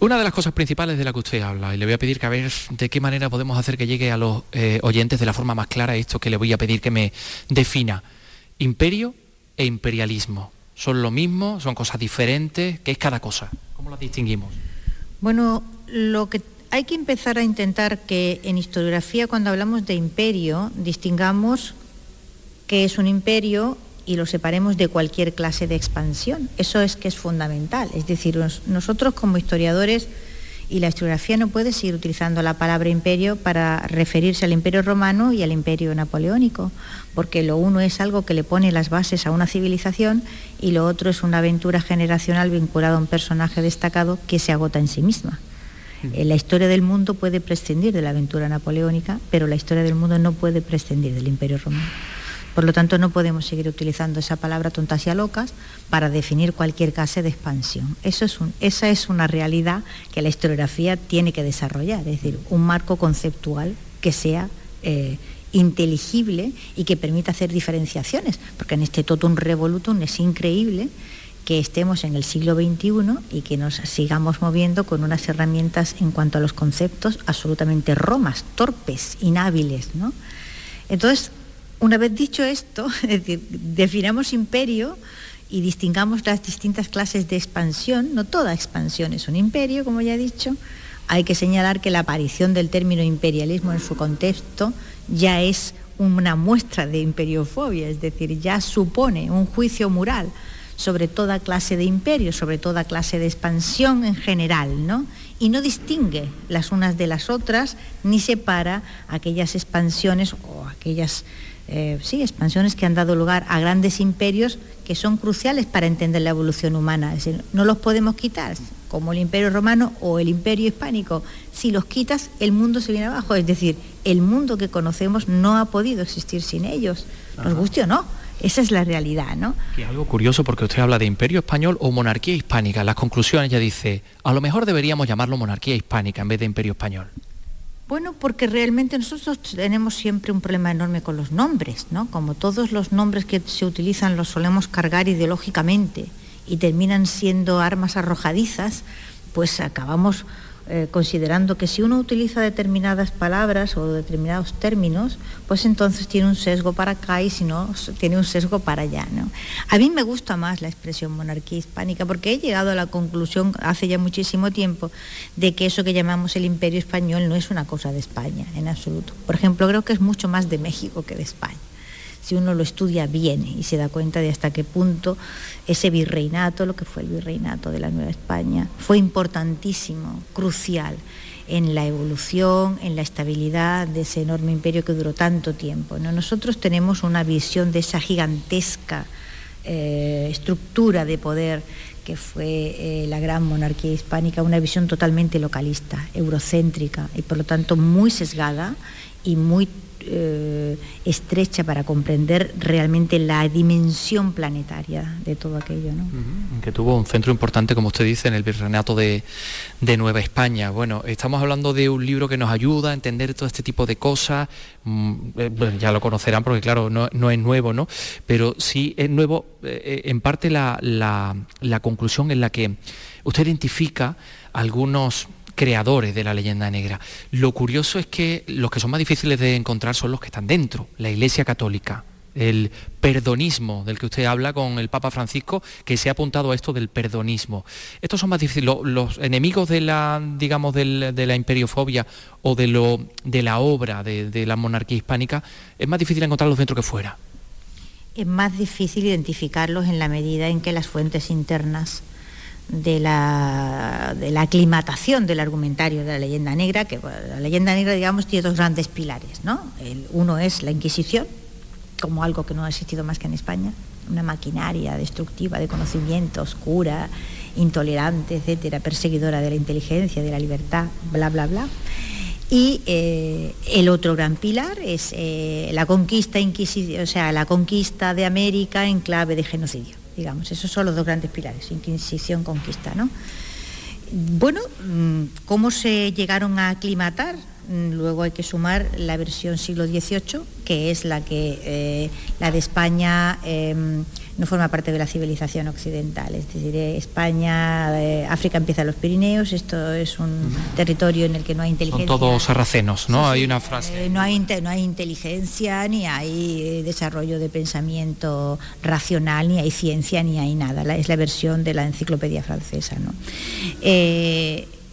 Una de las cosas principales de la que usted habla, y le voy a pedir que a ver de qué manera podemos hacer que llegue a los eh, oyentes de la forma más clara esto que le voy a pedir que me defina. Imperio e imperialismo. ¿Son lo mismo? ¿Son cosas diferentes? ¿Qué es cada cosa? ¿Cómo las distinguimos? Bueno, lo que hay que empezar a intentar que en historiografía cuando hablamos de imperio distingamos qué es un imperio y lo separemos de cualquier clase de expansión. Eso es que es fundamental. Es decir, nosotros como historiadores y la historiografía no puede seguir utilizando la palabra imperio para referirse al imperio romano y al imperio napoleónico, porque lo uno es algo que le pone las bases a una civilización y lo otro es una aventura generacional vinculada a un personaje destacado que se agota en sí misma. Eh, la historia del mundo puede prescindir de la aventura napoleónica, pero la historia del mundo no puede prescindir del imperio romano. Por lo tanto, no podemos seguir utilizando esa palabra tontas y locas para definir cualquier clase de expansión. Esa es una realidad que la historiografía tiene que desarrollar, es decir, un marco conceptual que sea eh, inteligible y que permita hacer diferenciaciones, porque en este totum revolutum es increíble que estemos en el siglo XXI y que nos sigamos moviendo con unas herramientas en cuanto a los conceptos absolutamente romas, torpes, inhábiles. ¿no? Entonces, una vez dicho esto, definamos imperio y distingamos las distintas clases de expansión, no toda expansión es un imperio, como ya he dicho, hay que señalar que la aparición del término imperialismo en su contexto ya es una muestra de imperiofobia, es decir, ya supone un juicio moral sobre toda clase de imperio, sobre toda clase de expansión en general, ¿no? y no distingue las unas de las otras ni separa aquellas expansiones o aquellas eh, sí, expansiones que han dado lugar a grandes imperios que son cruciales para entender la evolución humana. Es decir, no los podemos quitar, como el imperio romano o el imperio hispánico. Si los quitas, el mundo se viene abajo. Es decir, el mundo que conocemos no ha podido existir sin ellos, nos guste o no. Esa es la realidad, ¿no? Y algo curioso porque usted habla de imperio español o monarquía hispánica. En las conclusiones ya dice, a lo mejor deberíamos llamarlo monarquía hispánica en vez de imperio español. Bueno, porque realmente nosotros tenemos siempre un problema enorme con los nombres, ¿no? Como todos los nombres que se utilizan los solemos cargar ideológicamente y terminan siendo armas arrojadizas, pues acabamos eh, considerando que si uno utiliza determinadas palabras o determinados términos, pues entonces tiene un sesgo para acá y si no, tiene un sesgo para allá. A mí me gusta más la expresión monarquía hispánica porque he llegado a la conclusión hace ya muchísimo tiempo de que eso que llamamos el imperio español no es una cosa de España en absoluto. Por ejemplo, creo que es mucho más de México que de España si uno lo estudia bien y se da cuenta de hasta qué punto ese virreinato, lo que fue el virreinato de la Nueva España, fue importantísimo, crucial en la evolución, en la estabilidad de ese enorme imperio que duró tanto tiempo. Nosotros tenemos una visión de esa gigantesca eh, estructura de poder que fue eh, la gran monarquía hispánica, una visión totalmente localista, eurocéntrica y por lo tanto muy sesgada y muy eh, estrecha para comprender realmente la dimensión planetaria de todo aquello. ¿no? Que tuvo un centro importante, como usted dice, en el Virreinato de, Nueva España. Bueno, estamos hablando de un libro que nos ayuda a entender todo este tipo de cosas. Mm, eh, ya lo conocerán porque, claro, no, es nuevo, ¿no? Pero sí es nuevo eh, en parte la, la conclusión en la que usted identifica algunos creadores de la leyenda negra. Lo curioso es que los que son más difíciles de encontrar son los que están dentro, la Iglesia Católica, el perdonismo del que usted habla con el Papa Francisco, que se ha apuntado a esto del perdonismo. Estos son más difíciles. Los, enemigos de la, digamos, de la imperiofobia o de, lo, de la obra de, de la monarquía hispánica, es más difícil encontrarlos dentro que fuera. Es más difícil identificarlos en la medida en que las fuentes internas de la, de la aclimatación del argumentario de la leyenda negra, que la leyenda negra, digamos, tiene dos grandes pilares. ¿no? El, uno es la Inquisición, como algo que no ha existido más que en España, una maquinaria destructiva de conocimiento, oscura, intolerante, etcétera, perseguidora de la inteligencia, de la libertad, bla, bla, bla. Y eh, el otro gran pilar es eh, la conquista o sea, la conquista de América en clave de genocidio digamos. Esos son los dos grandes pilares, Inquisición, conquista, ¿no? Bueno, mm, ¿cómo se llegaron a aclimatar? Mm, luego hay que sumar la versión siglo XVIII, que es la que eh, la de España em, no forma parte de la civilización occidental. Es decir, eh, España, eh, África empieza los Pirineos, esto es un territorio en el que no hay inteligencia. Son todos sarracenos, ¿no? hay una frase. no, hay, no hay inteligencia, ni hay desarrollo de pensamiento racional, ni hay ciencia, ni hay nada. es la versión de la enciclopedia francesa, ¿no?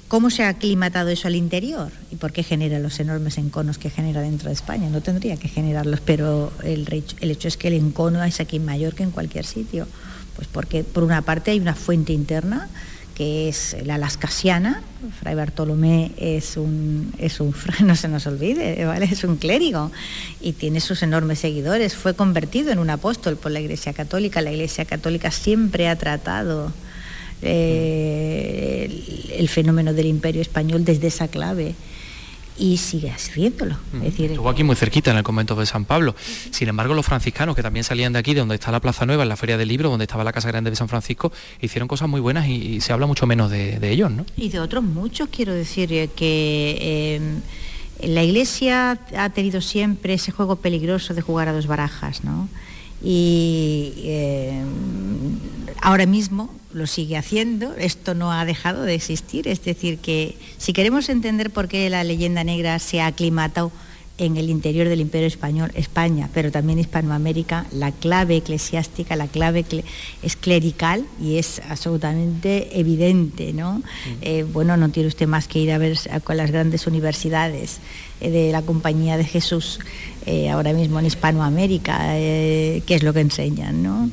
¿Cómo se ha aclimatado eso al interior? ¿Y por qué genera los enormes enconos que genera dentro de España? No tendría que generarlos, pero el, hecho es que el encono es aquí mayor que en cualquier sitio. Pues porque por una parte hay una fuente interna que es la lascasiana, Fray Bartolomé es un, es un, no se nos olvide, ¿vale? es un clérigo y tiene sus enormes seguidores, fue convertido en un apóstol por la Iglesia Católica, la Iglesia Católica siempre ha tratado eh, el, fenómeno del imperio español desde esa clave y sigue haciéndolo. Estuvo aquí muy cerquita en el convento de San Pablo. Sin embargo, los franciscanos que también salían de aquí, de donde está la Plaza Nueva, en la Feria del Libro, donde estaba la Casa Grande de San Francisco, hicieron cosas muy buenas y, se habla mucho menos de, ellos, ¿no? Y de otros muchos, quiero decir, eh, que eh, la Iglesia ha tenido siempre ese juego peligroso de jugar a dos barajas, ¿no? Y ahora mismo lo sigue haciendo, esto no ha dejado de existir, es decir, que si queremos entender por qué la leyenda negra se ha aclimatado en el interior del Imperio Español, España, pero también Hispanoamérica, la clave eclesiástica, la clave es clerical y es absolutamente evidente, ¿no? Eh, bueno, no tiene usted más que ir a ver con las grandes universidades eh, de la Compañía de Jesús eh, ahora mismo en Hispanoamérica, qué es lo que enseñan, ¿no?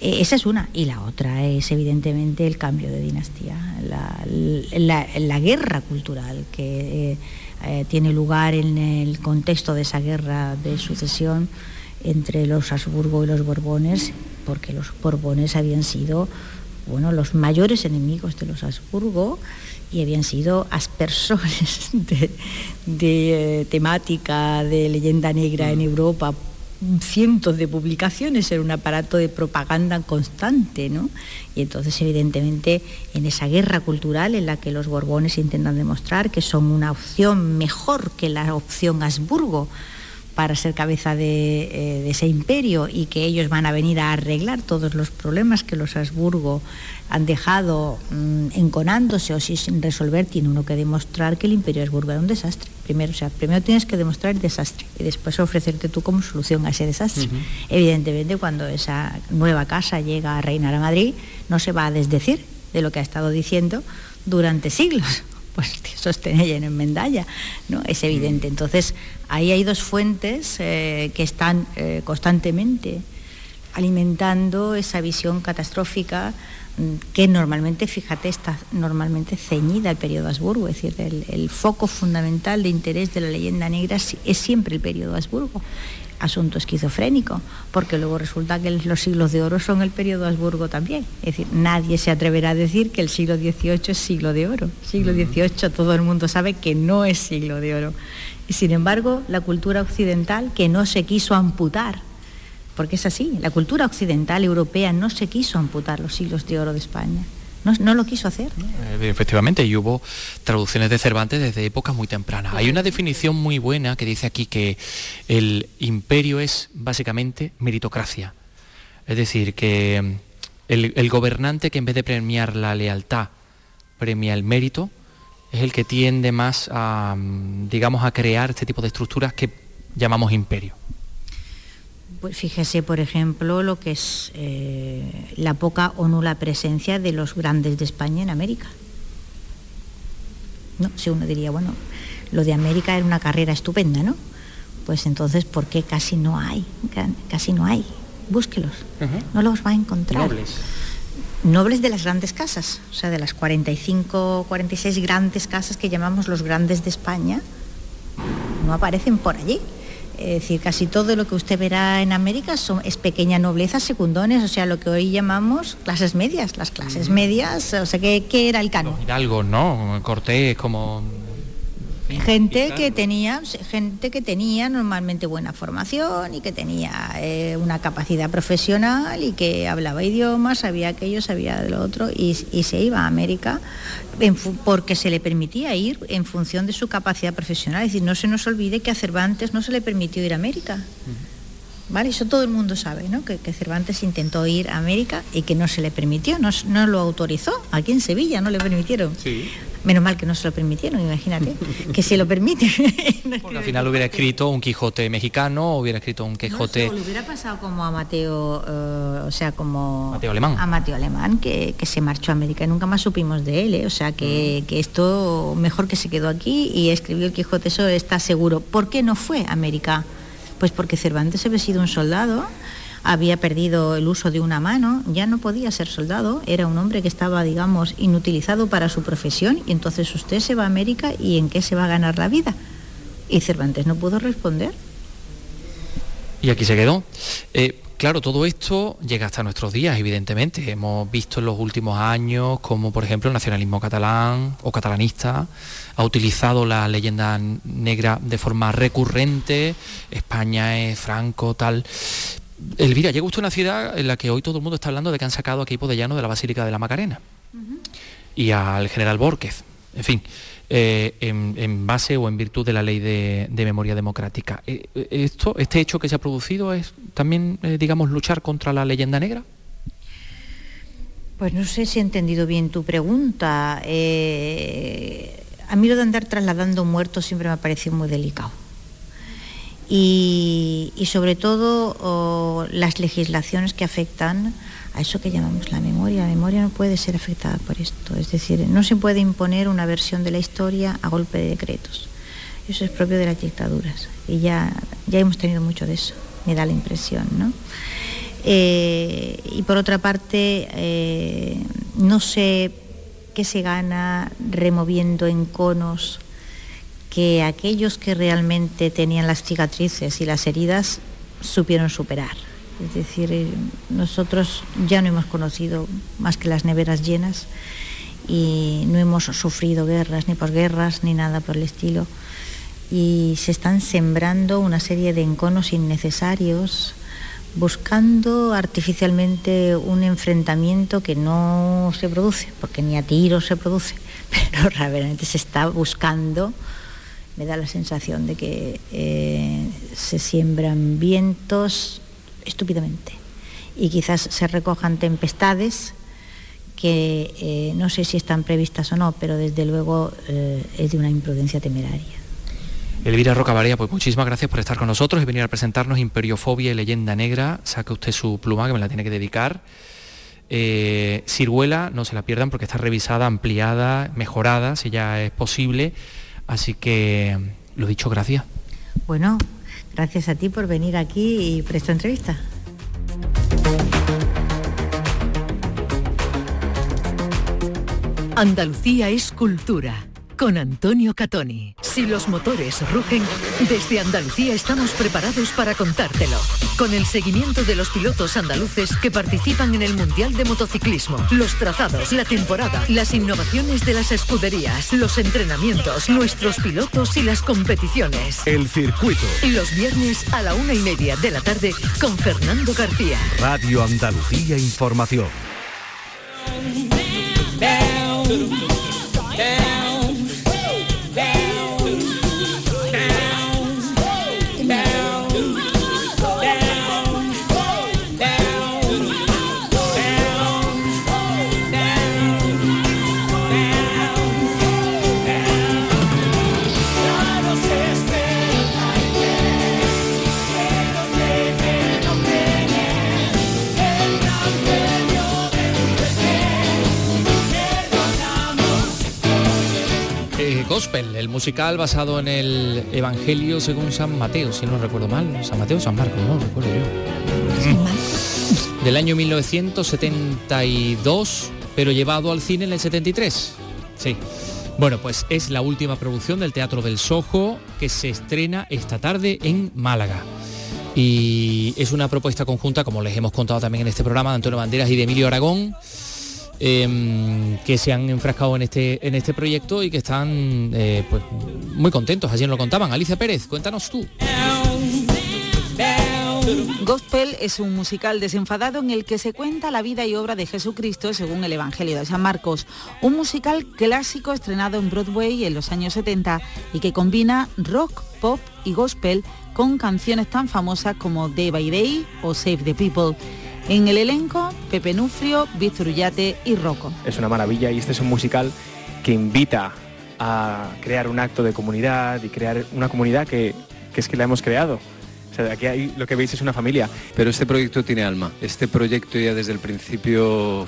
esa es una. Y la otra es evidentemente el cambio de dinastía, la guerra cultural que eh, tiene lugar en el contexto de esa guerra de sucesión entre los Habsburgo y los Borbones, porque los Borbones habían sido bueno, los mayores enemigos de los Habsburgo y habían sido aspersores de, de eh, temática de leyenda negra en Europa cientos de publicaciones, era un aparato de propaganda constante, ¿no? Y entonces, evidentemente, en esa guerra cultural en la que los Borbones intentan demostrar que son una opción mejor que la opción Habsburgo, para ser cabeza eh, de, ese imperio y que ellos van a venir a arreglar todos los problemas que los Habsburgo han dejado mm, enconándose o sin resolver, tiene uno que demostrar que el imperio Habsburgo era un desastre. Primero, o sea, primero tienes que demostrar el desastre y después ofrecerte tú como solución a ese desastre. Evidentemente, cuando esa nueva casa llega a reinar a Madrid, no se va a desdecir de lo que ha estado diciendo durante siglos pues sostener en Mendalla, ¿no? Es evidente. Entonces, ahí hay dos fuentes eh, que están eh, constantemente alimentando esa visión catastrófica mm, que normalmente, fíjate, está normalmente ceñida al periodo Habsburgo, es decir, el, el foco fundamental de interés de la leyenda negra es siempre el periodo Habsburgo asunto esquizofrénico, porque luego resulta que los siglos de oro son el periodo Habsburgo también. Es decir, nadie se atreverá a decir que el siglo XVIII es siglo de oro. Siglo XVIII todo el mundo sabe que no es siglo de oro. Y sin embargo, la cultura occidental, que no se quiso amputar, porque es así, la cultura occidental europea no se quiso amputar los siglos de oro de España no, lo quiso hacer. Eh, efectivamente, y hubo traducciones de Cervantes desde épocas muy tempranas. Hay una definición muy buena que dice aquí que el imperio es básicamente meritocracia. Es decir, que mm, el, gobernante que en vez de premiar la lealtad premia el mérito, es el que tiende más a, mm, digamos, a crear este tipo de estructuras que llamamos imperio. Pues fíjese, por ejemplo, lo que es eh, la poca o nula presencia de los grandes de España en América. ¿No? Si uno diría, bueno, lo de América era una carrera estupenda, ¿no? Pues entonces, ¿por qué casi no hay? Casi no hay. Búsquelos. No los va a encontrar. Nobles. Nobles de las grandes casas, o sea, de las 45, 46 grandes casas que llamamos los grandes de España, no aparecen por allí. Es decir, casi todo lo que usted verá en América son, es pequeña nobleza, secundones, o sea, lo que hoy llamamos clases medias. Las clases medias, o sea, ¿qué, era el canon? Algo, ¿no? Cortés, como gente que tenía gente que tenía normalmente buena formación y que tenía eh, una capacidad profesional y que hablaba idiomas sabía aquello sabía de lo otro y, se iba a América porque se le permitía ir en función de su capacidad profesional. Es decir no se nos olvide que a Cervantes no se le permitió ir a América ¿Vale? Eso todo el mundo sabe, ¿no? Que, Cervantes intentó ir a América y que no se le permitió, no, no lo autorizó. Aquí en Sevilla no le permitieron. Sí. Menos mal que no se lo permitieron, imagínate, que se lo permite. Porque al final hubiera escrito un Quijote mexicano, hubiera escrito un Quijote... No, hubiera pasado como a Mateo, eh, o sea, como... Mateo Alemán. A Mateo Alemán, que, se marchó a América y nunca más supimos de él, ¿eh? o sea, que, mm. que, esto mejor que se quedó aquí y escribió el Quijote, eso está seguro. ¿Por qué no fue a América? Pues porque Cervantes había sido un soldado, había perdido el uso de una mano, ya no podía ser soldado, era un hombre que estaba, digamos, inutilizado para su profesión y entonces usted se va a América y en qué se va a ganar la vida. Y Cervantes no pudo responder. Y aquí se quedó. Eh, claro, todo esto llega hasta nuestros días, evidentemente. Hemos visto en los últimos años como, por ejemplo, el nacionalismo catalán o catalanista ha utilizado la leyenda negra de forma recurrente, España es Franco, tal. Elvira, llega usted a una ciudad en la que hoy todo el mundo está hablando de que han sacado a Equipo de Llano de la Basílica de la Macarena y al general Borquez, en fin, eh, en, base o en virtud de la ley de, memoria democrática. Eh, esto, ¿Este hecho que se ha producido es también, eh, digamos, luchar contra la leyenda negra? Pues no sé si he entendido bien tu pregunta a mí lo de andar trasladando muertos siempre me ha parecido muy delicado. y, sobre todo las legislaciones que afectan a eso que llamamos la memoria. La memoria no puede ser afectada por esto, es decir, no se puede imponer una versión de la historia a golpe de decretos. Eso es propio de las dictaduras y ya, ya hemos tenido mucho de eso, me da la impresión. ¿no? Eh, y por otra parte, eh, no sé qué se gana removiendo enconos que aquellos que realmente tenían las cicatrices y las heridas supieron superar. Es decir, eh, nosotros ya no hemos conocido más que las neveras llenas y no hemos sufrido guerras, ni posguerras, ni nada por el estilo. Y se están sembrando una serie de enconos innecesarios, buscando artificialmente un enfrentamiento que no se produce, porque ni a tiros se produce, pero realmente se está buscando me da la sensación de que eh, se siembran vientos estúpidamente y quizás se recojan tempestades que eh, no sé si están previstas o no, pero desde luego eh, es de una imprudencia temeraria. Elvira Roca pues muchísimas gracias por estar con nosotros y venir a presentarnos Imperiofobia y Leyenda Negra. Saca usted su pluma que me la tiene que dedicar. Ciruela, no se la pierdan porque está revisada, ampliada, mejorada, si ya es posible Así que, lo dicho, gracias. Bueno, gracias a ti por venir aquí y por esta entrevista. Andalucía es cultura con Antonio Catoni. Si los motores rugen, desde Andalucía estamos preparados para contártelo. Con el seguimiento de los pilotos andaluces que participan en el Mundial de Motociclismo, los trazados, la temporada, las innovaciones de las escuderías, los entrenamientos, nuestros pilotos y las competiciones. El circuito. Los viernes a la una y media de la tarde con Fernando García. Radio Andalucía Información. Gospel, el musical basado en el Evangelio según San Mateo, si no recuerdo mal, San Mateo San Marcos, no recuerdo yo. Del año 1972, pero llevado al cine en el 73. Sí. Bueno, pues es la última producción del Teatro del Sojo que se estrena esta tarde en Málaga. Y es una propuesta conjunta, como les hemos contado también en este programa, de Antonio Banderas y de Emilio Aragón Em, que se han enfrascado en este, en este proyecto y que están eh, pues, muy contentos, nos lo contaban. Alicia Pérez, cuéntanos tú. Gospel es un musical desenfadado en el que se cuenta la vida y obra de Jesucristo según el Evangelio de San Marcos. Un musical clásico estrenado en Broadway en los años 70 y que combina rock, pop y gospel con canciones tan famosas como Day by Day o Save the People. En el elenco, Pepe Nufrio, Víctor Ullate y Rocco. Es una maravilla y este es un musical que invita a crear un acto de comunidad y crear una comunidad que, es que la hemos creado. O sea, aquí hay, lo que veis es una familia. Pero este proyecto tiene alma. Este proyecto ya desde el principio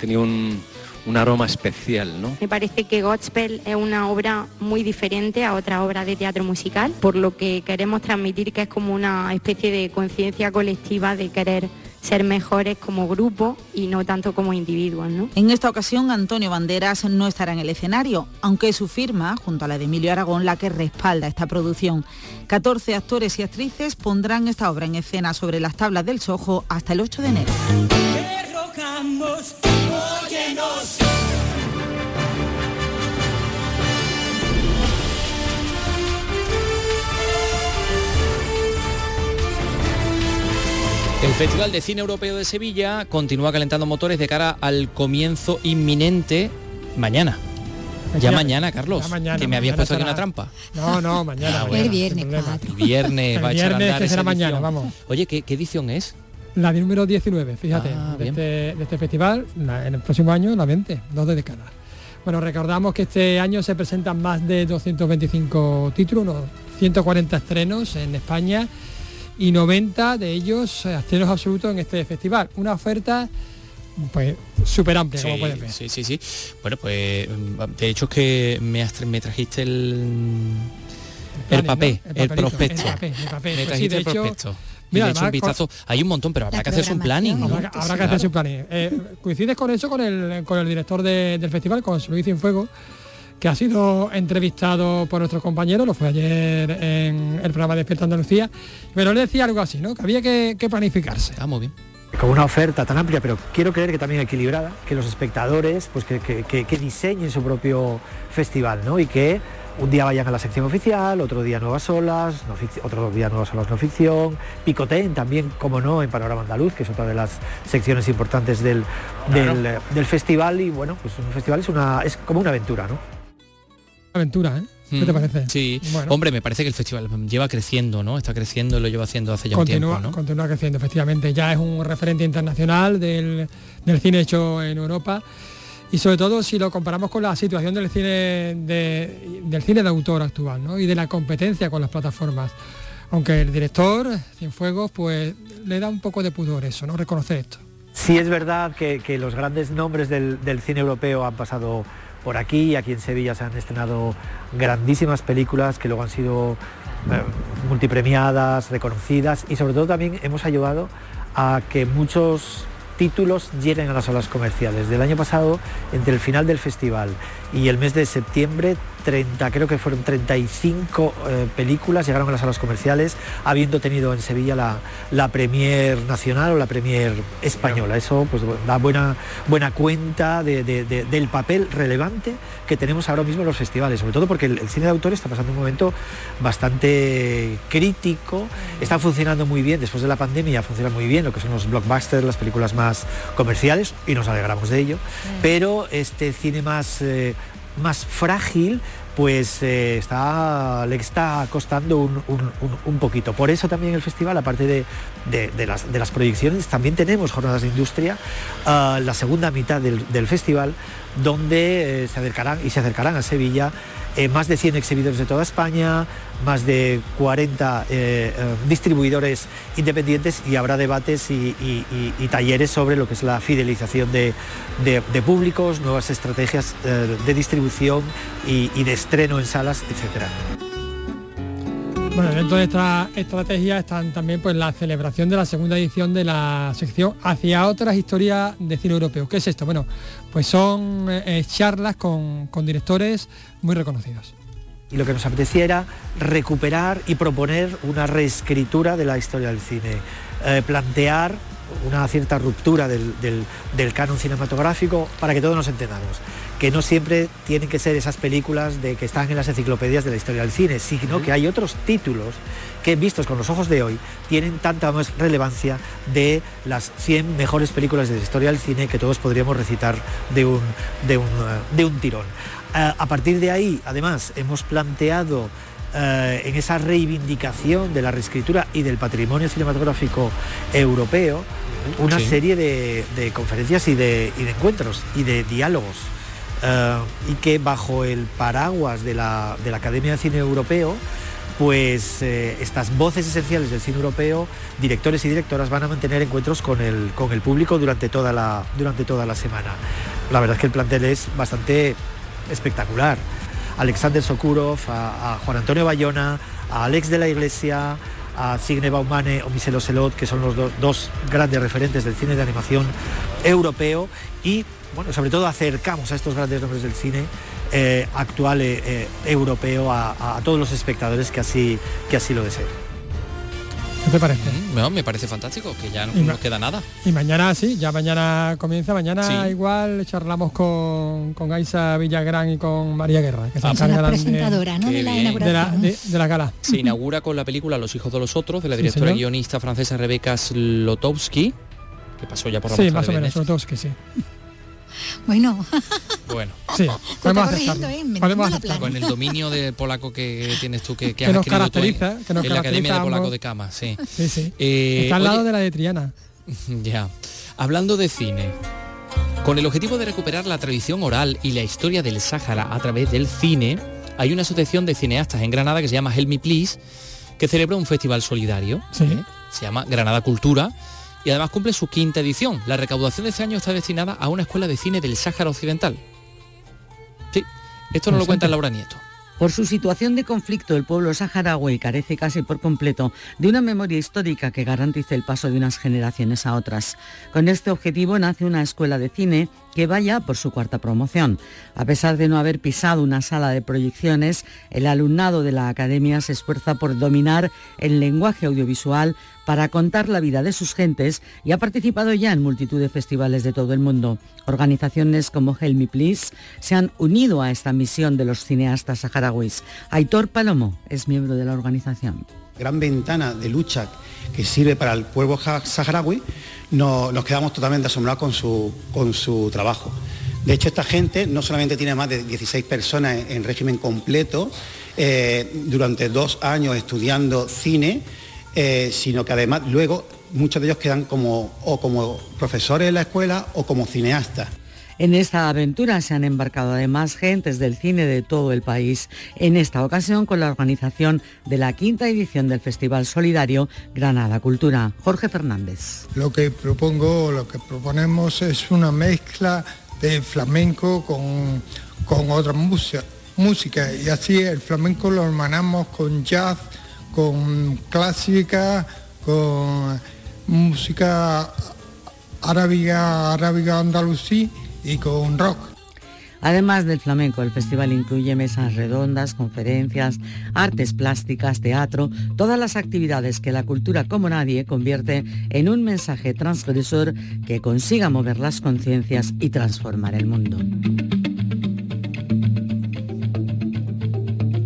tenía un, un aroma especial, ¿no? Me parece que Gospel es una obra muy diferente a otra obra de teatro musical, por lo que queremos transmitir que es como una especie de conciencia colectiva de querer ser mejores como grupo y no tanto como individuos. ¿no? En esta ocasión Antonio Banderas no estará en el escenario, aunque es su firma, junto a la de Emilio Aragón, la que respalda esta producción. 14 actores y actrices pondrán esta obra en escena sobre las tablas del Sojo hasta el 8 de enero. El Festival de Cine Europeo de Sevilla continúa calentando motores de cara al comienzo inminente mañana. Ya, mañana, Carlos, que me habías puesto aquí una trampa. No, no, mañana. Ah, el viernes El viernes va a echar a andar que será mañana, vamos. Oye, ¿qué, edición es? La número 19, fíjate, ah, de, este, de, este, festival, en el próximo año la 20, dos de décadas. Bueno, recordamos que este año se presentan más de 225 títulos, unos 140 estrenos en España y 90 de ellos eh, estrenos absolutos en este festival. Una oferta pues súper amplia, como puedes ver. Sí, sí, sí. Bueno, pues de hecho es que me, me trajiste el, el, planning, papel, ¿no? El el, prospecto. el papel, el papel. Me Pues sí, trajiste de el prospecto. Mira, un vistazo. Hay un montón, pero habrá que hacerse un planning. ¿no? Habrá, habrá que hacerse un planning. Eh, coincides con eso con el, con el director de- del festival, con Luis Cienfuegos, que ha sido entrevistado por nuestros compañeros, lo fue ayer en el programa Despierta Andalucía, pero le decía algo así, ¿no? Que había que, que planificarse. Ah, muy bien. con una oferta tan amplia, pero quiero creer que también equilibrada, que los espectadores pues que, que- diseñen su propio festival, ¿no? Y que un día vayan a la sección oficial, otro día nuevas olas, no otro día nuevas olas no ficción, picoteen también, como no, en Panorama Andaluz, que es otra de las secciones importantes del, del, del festival y bueno, pues un festival es una es como una aventura, ¿no? Aventura, ¿eh? ¿Qué te Mm, parece? Sí. Bueno. Hombre, me parece que el festival lleva creciendo, ¿no? Está creciendo, lo lleva haciendo hace ya Continúa, un tiempo, ¿no? continúa creciendo, efectivamente. Ya es un referente internacional del, del cine hecho en Europa. Y sobre todo si lo comparamos con la situación del cine de, del cine de autor actual, ¿no? Y de la competencia con las plataformas. Aunque el director, Cienfuegos, pues le da un poco de pudor eso, ¿no? Reconocer esto. Sí es verdad que, que los grandes nombres del, del cine europeo han pasado por aquí, aquí en Sevilla se han estrenado grandísimas películas que luego han sido eh, multipremiadas, reconocidas y sobre todo también hemos ayudado a que muchos títulos lleguen a las salas comerciales. Del año pasado, entre el final del festival y el mes de septiembre, 30, creo que fueron 35 eh, películas llegaron a las salas comerciales, habiendo tenido en Sevilla la, la premier nacional o la premier española. Eso pues da buena, buena cuenta de- de- de- del papel relevante que tenemos ahora mismo en los festivales, sobre todo porque el, el cine de autor está pasando un momento bastante crítico, está funcionando muy bien, después de la pandemia funciona muy bien lo que son los blockbusters, las películas más comerciales, y nos alegramos de ello, pero este cine más, eh, más frágil pues eh, está, le está costando un, un- poquito. Por eso también el festival, aparte de, de- las, de las proyecciones, también tenemos jornadas de industria, ah, la segunda mitad del, del festival, donde eh, se acercarán y se acercarán a Sevilla eh, más de 100 exhibidores de toda España, más de 40 eh, eh, distribuidores independientes y habrá debates y, talleres sobre lo que es la fidelización de, de- públicos, nuevas estrategias de distribución y, y de estreno en salas, etcétera. Bueno, dentro de esta estrategia están también pues la celebración de la segunda edición de la sección hacia otras historias de cine europeo. ¿Qué es esto? Bueno, pues son eh, charlas con, directores muy reconocidos. Y lo que nos apetecía era recuperar y proponer una reescritura de la historia del cine, eh, plantear una cierta ruptura del, del- del canon cinematográfico para que todos nos entendamos, que no siempre tienen que ser esas películas de que están en las enciclopedias de la historia del cine, sino que hay otros títulos que vistos con los ojos de hoy tienen tanta más relevancia de las 100 mejores películas de la historia del cine que todos podríamos recitar de un, de un, de un tirón. A partir de ahí, además, hemos planteado eh, en esa reivindicación de la reescritura y del patrimonio cinematográfico europeo una Sí. serie de, de conferencias y de, y de encuentros y de diálogos. eh, y que bajo el paraguas de la, de la Academia de Cine Europeo, pues eh, estas voces esenciales del cine europeo, directores y directoras van a mantener encuentros con el, con el público durante toda, la, durante toda la semana. La verdad es que el plantel es bastante espectacular. Alexander Sokurov, a, a Juan Antonio Bayona, a Alex de la Iglesia, a Signe Baumane o Michel Ocelot, que son los do- dos grandes referentes del cine de animación europeo y bueno, sobre todo acercamos a estos grandes nombres del cine eh, actual eh, eh, europeo a, a todos los espectadores que así, que así lo deseen. ¿Qué te parece? Mm, no, me parece fantástico, que ya no nos queda nada. Y mañana sí, ya mañana comienza, mañana Sí. igual charlamos con, con Gaisa Villagrán y con María Guerra, que se Ah, encargarán de- presentadora, ¿no? Qué De la bien. de la, inauguración. de, de la gala. Se inaugura con la película Los hijos de los otros, de la Sí, directora y guionista francesa Rebeca Slotowski, que pasó ya por la Sí, más de o menos, que sí. Bueno, Bueno, Sí, podemos corrigiendo, aceptarlo. ¿eh? Podemos aceptarlo. con el dominio de polaco que tienes tú, que, que Que has nos adquirido tú en- caracteriza, que nos en la Academia de caracteriza Polaco de Cama, sí. Sí, sí. Eh, Está al lado oye, de la de Triana. Ya. Hablando de cine, Con el objetivo de recuperar la tradición oral y la historia del Sáhara a través del cine, hay una asociación de cineastas en Granada que se llama Help Me Please, que celebra un festival solidario. ¿eh? Se llama Granada Cultura y además cumple su quinta edición. La recaudación de este año está destinada a una escuela de cine del Sáhara Occidental. Sí, esto nos lo cuenta Laura Nieto. Por su situación de conflicto, el pueblo saharaui carece casi por completo de una memoria histórica que garantice el paso de unas generaciones a otras. Con este objetivo nace una escuela de cine que vaya por su cuarta promoción. A pesar de no haber pisado una sala de proyecciones, el alumnado de la academia se esfuerza por dominar el lenguaje audiovisual para contar la vida de sus gentes y ha participado ya en multitud de festivales de todo el mundo. Organizaciones como Help Me Please se han unido a esta misión de los cineastas saharauis. Aitor Palomo es miembro de la organización. Gran ventana de lucha que sirve para el pueblo saharaui, nos quedamos totalmente asombrados con su, con su trabajo. De hecho, esta gente no solamente tiene más de 16 personas en régimen completo, eh, durante dos años estudiando cine, eh, sino que además luego muchos de ellos quedan como, o como profesores en la escuela o como cineastas. En esta aventura se han embarcado además gentes del cine de todo el país, en esta ocasión con la organización de la quinta edición del Festival Solidario Granada Cultura. Jorge Fernández. Lo que propongo, lo que proponemos es una mezcla de flamenco con, con otra música, música y así el flamenco lo hermanamos con jazz, con clásica, con música arábiga, arábiga andalusí y con rock. Además del flamenco, el festival incluye mesas redondas, conferencias, artes plásticas, teatro, todas las actividades que la cultura como nadie convierte en un mensaje transgresor que consiga mover las conciencias y transformar el mundo.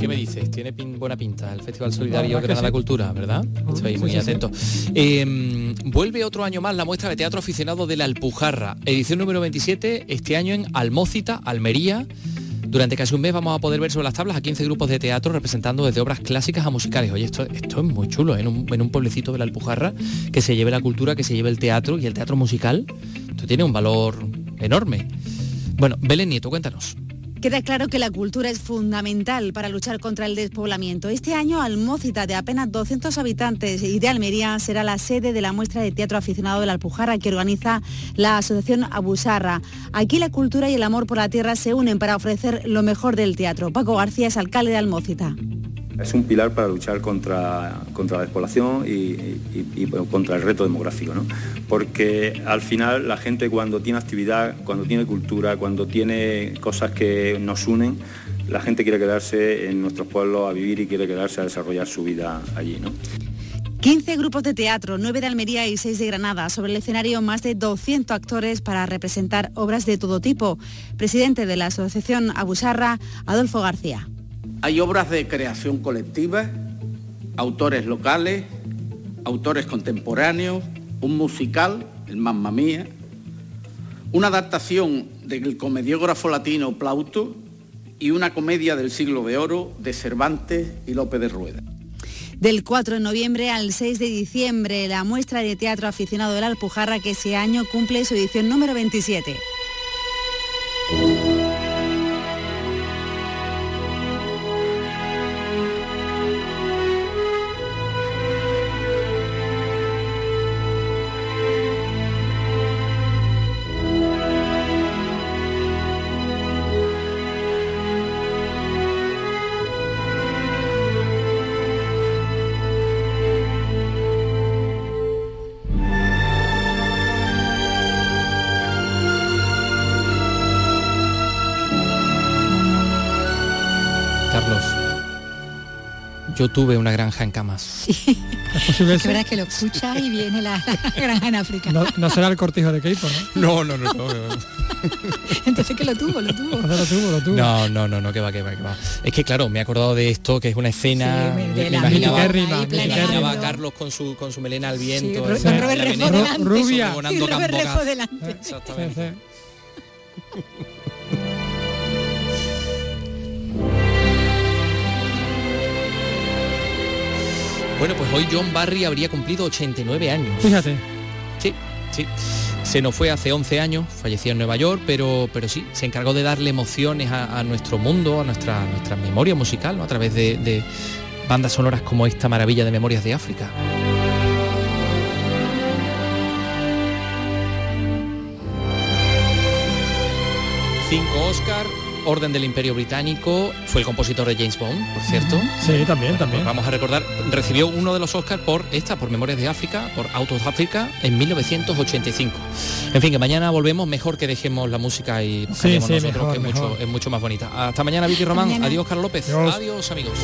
¿Qué me dices? Tiene buena pinta el Festival Solidario Granada Cultura, ¿verdad? Estoy muy atento. Em, vuelve otro año más la muestra de teatro aficionado de la Alpujarra, edición número 27, este año en Almócita, Almería. Durante casi un mes vamos a poder ver sobre las tablas a 15 grupos de teatro representando desde obras clásicas a musicales. Oye, esto, esto es muy chulo, ¿eh? en, un, en un pueblecito de la Alpujarra, que se lleve la cultura, que se lleve el teatro y el teatro musical. Esto tiene un valor enorme. Bueno, Belén Nieto, cuéntanos. Queda claro que la cultura es fundamental para luchar contra el despoblamiento. Este año Almócita, de apenas 200 habitantes y de Almería, será la sede de la muestra de teatro aficionado de la Alpujarra que organiza la Asociación Abusarra. Aquí la cultura y el amor por la tierra se unen para ofrecer lo mejor del teatro. Paco García es alcalde de Almócita es un pilar para luchar contra, contra la despoblación y, contra el reto demográfico, ¿no? porque al final la gente cuando tiene actividad, cuando tiene cultura, cuando tiene cosas que nos unen, la gente quiere quedarse en nuestros pueblos a vivir y quiere quedarse a desarrollar su vida allí. ¿no? 15 grupos de teatro, 9 de Almería y 6 de Granada. Sobre el escenario, más de 200 actores para representar obras de todo tipo. Presidente de la Asociación Abusarra, Adolfo García. Hay obras de creación colectiva, autores locales, autores contemporáneos, un musical, el Mamma Mía, una adaptación del comediógrafo latino Plauto y una comedia del siglo de oro de Cervantes y López de Rueda. Del 4 de noviembre al 6 de diciembre, la muestra de teatro aficionado de la Alpujarra que ese año cumple su edición número 27. Yo tuve una granja en camas. Sí. ¿Es verdad que lo escucha y viene la, granja en África. No, será el cortijo de Keipo, ¿no? No, no, no. Entonces que lo tuvo, lo tuvo. Lo tuvo, lo tuvo. No, no, no, no, que va, que va, que va. Es que claro, me he acordado de esto, que es una escena. Sí, me, imaginaba, me imaginaba a Carlos con su con su melena al viento. Sí, con Robert Refo delante. Rubia. Y Robert Refo delante. Exactamente. Bueno, pues hoy John Barry habría cumplido 89 años. Fíjate. Sí. Sí, se nos fue hace 11 años, falleció en Nueva York, pero, pero sí, se encargó de darle emociones a, nuestro mundo, a nuestra, nuestra memoria musical, a través de bandas sonoras como esta maravilla de Memorias de África. Cinco Oscar, Orden del Imperio Británico, fue el compositor de James Bond, por cierto. Sí, también, también. Pues vamos a recordar, recibió uno de los Oscars por esta, por Memorias de África, por Autos de África, en 1985. En fin, que mañana volvemos, mejor que dejemos la música y sí, nosotros, que es mucho, es mucho más bonita. Hasta mañana, Vicky Román. Adiós, Carlos López. Adiós amigos.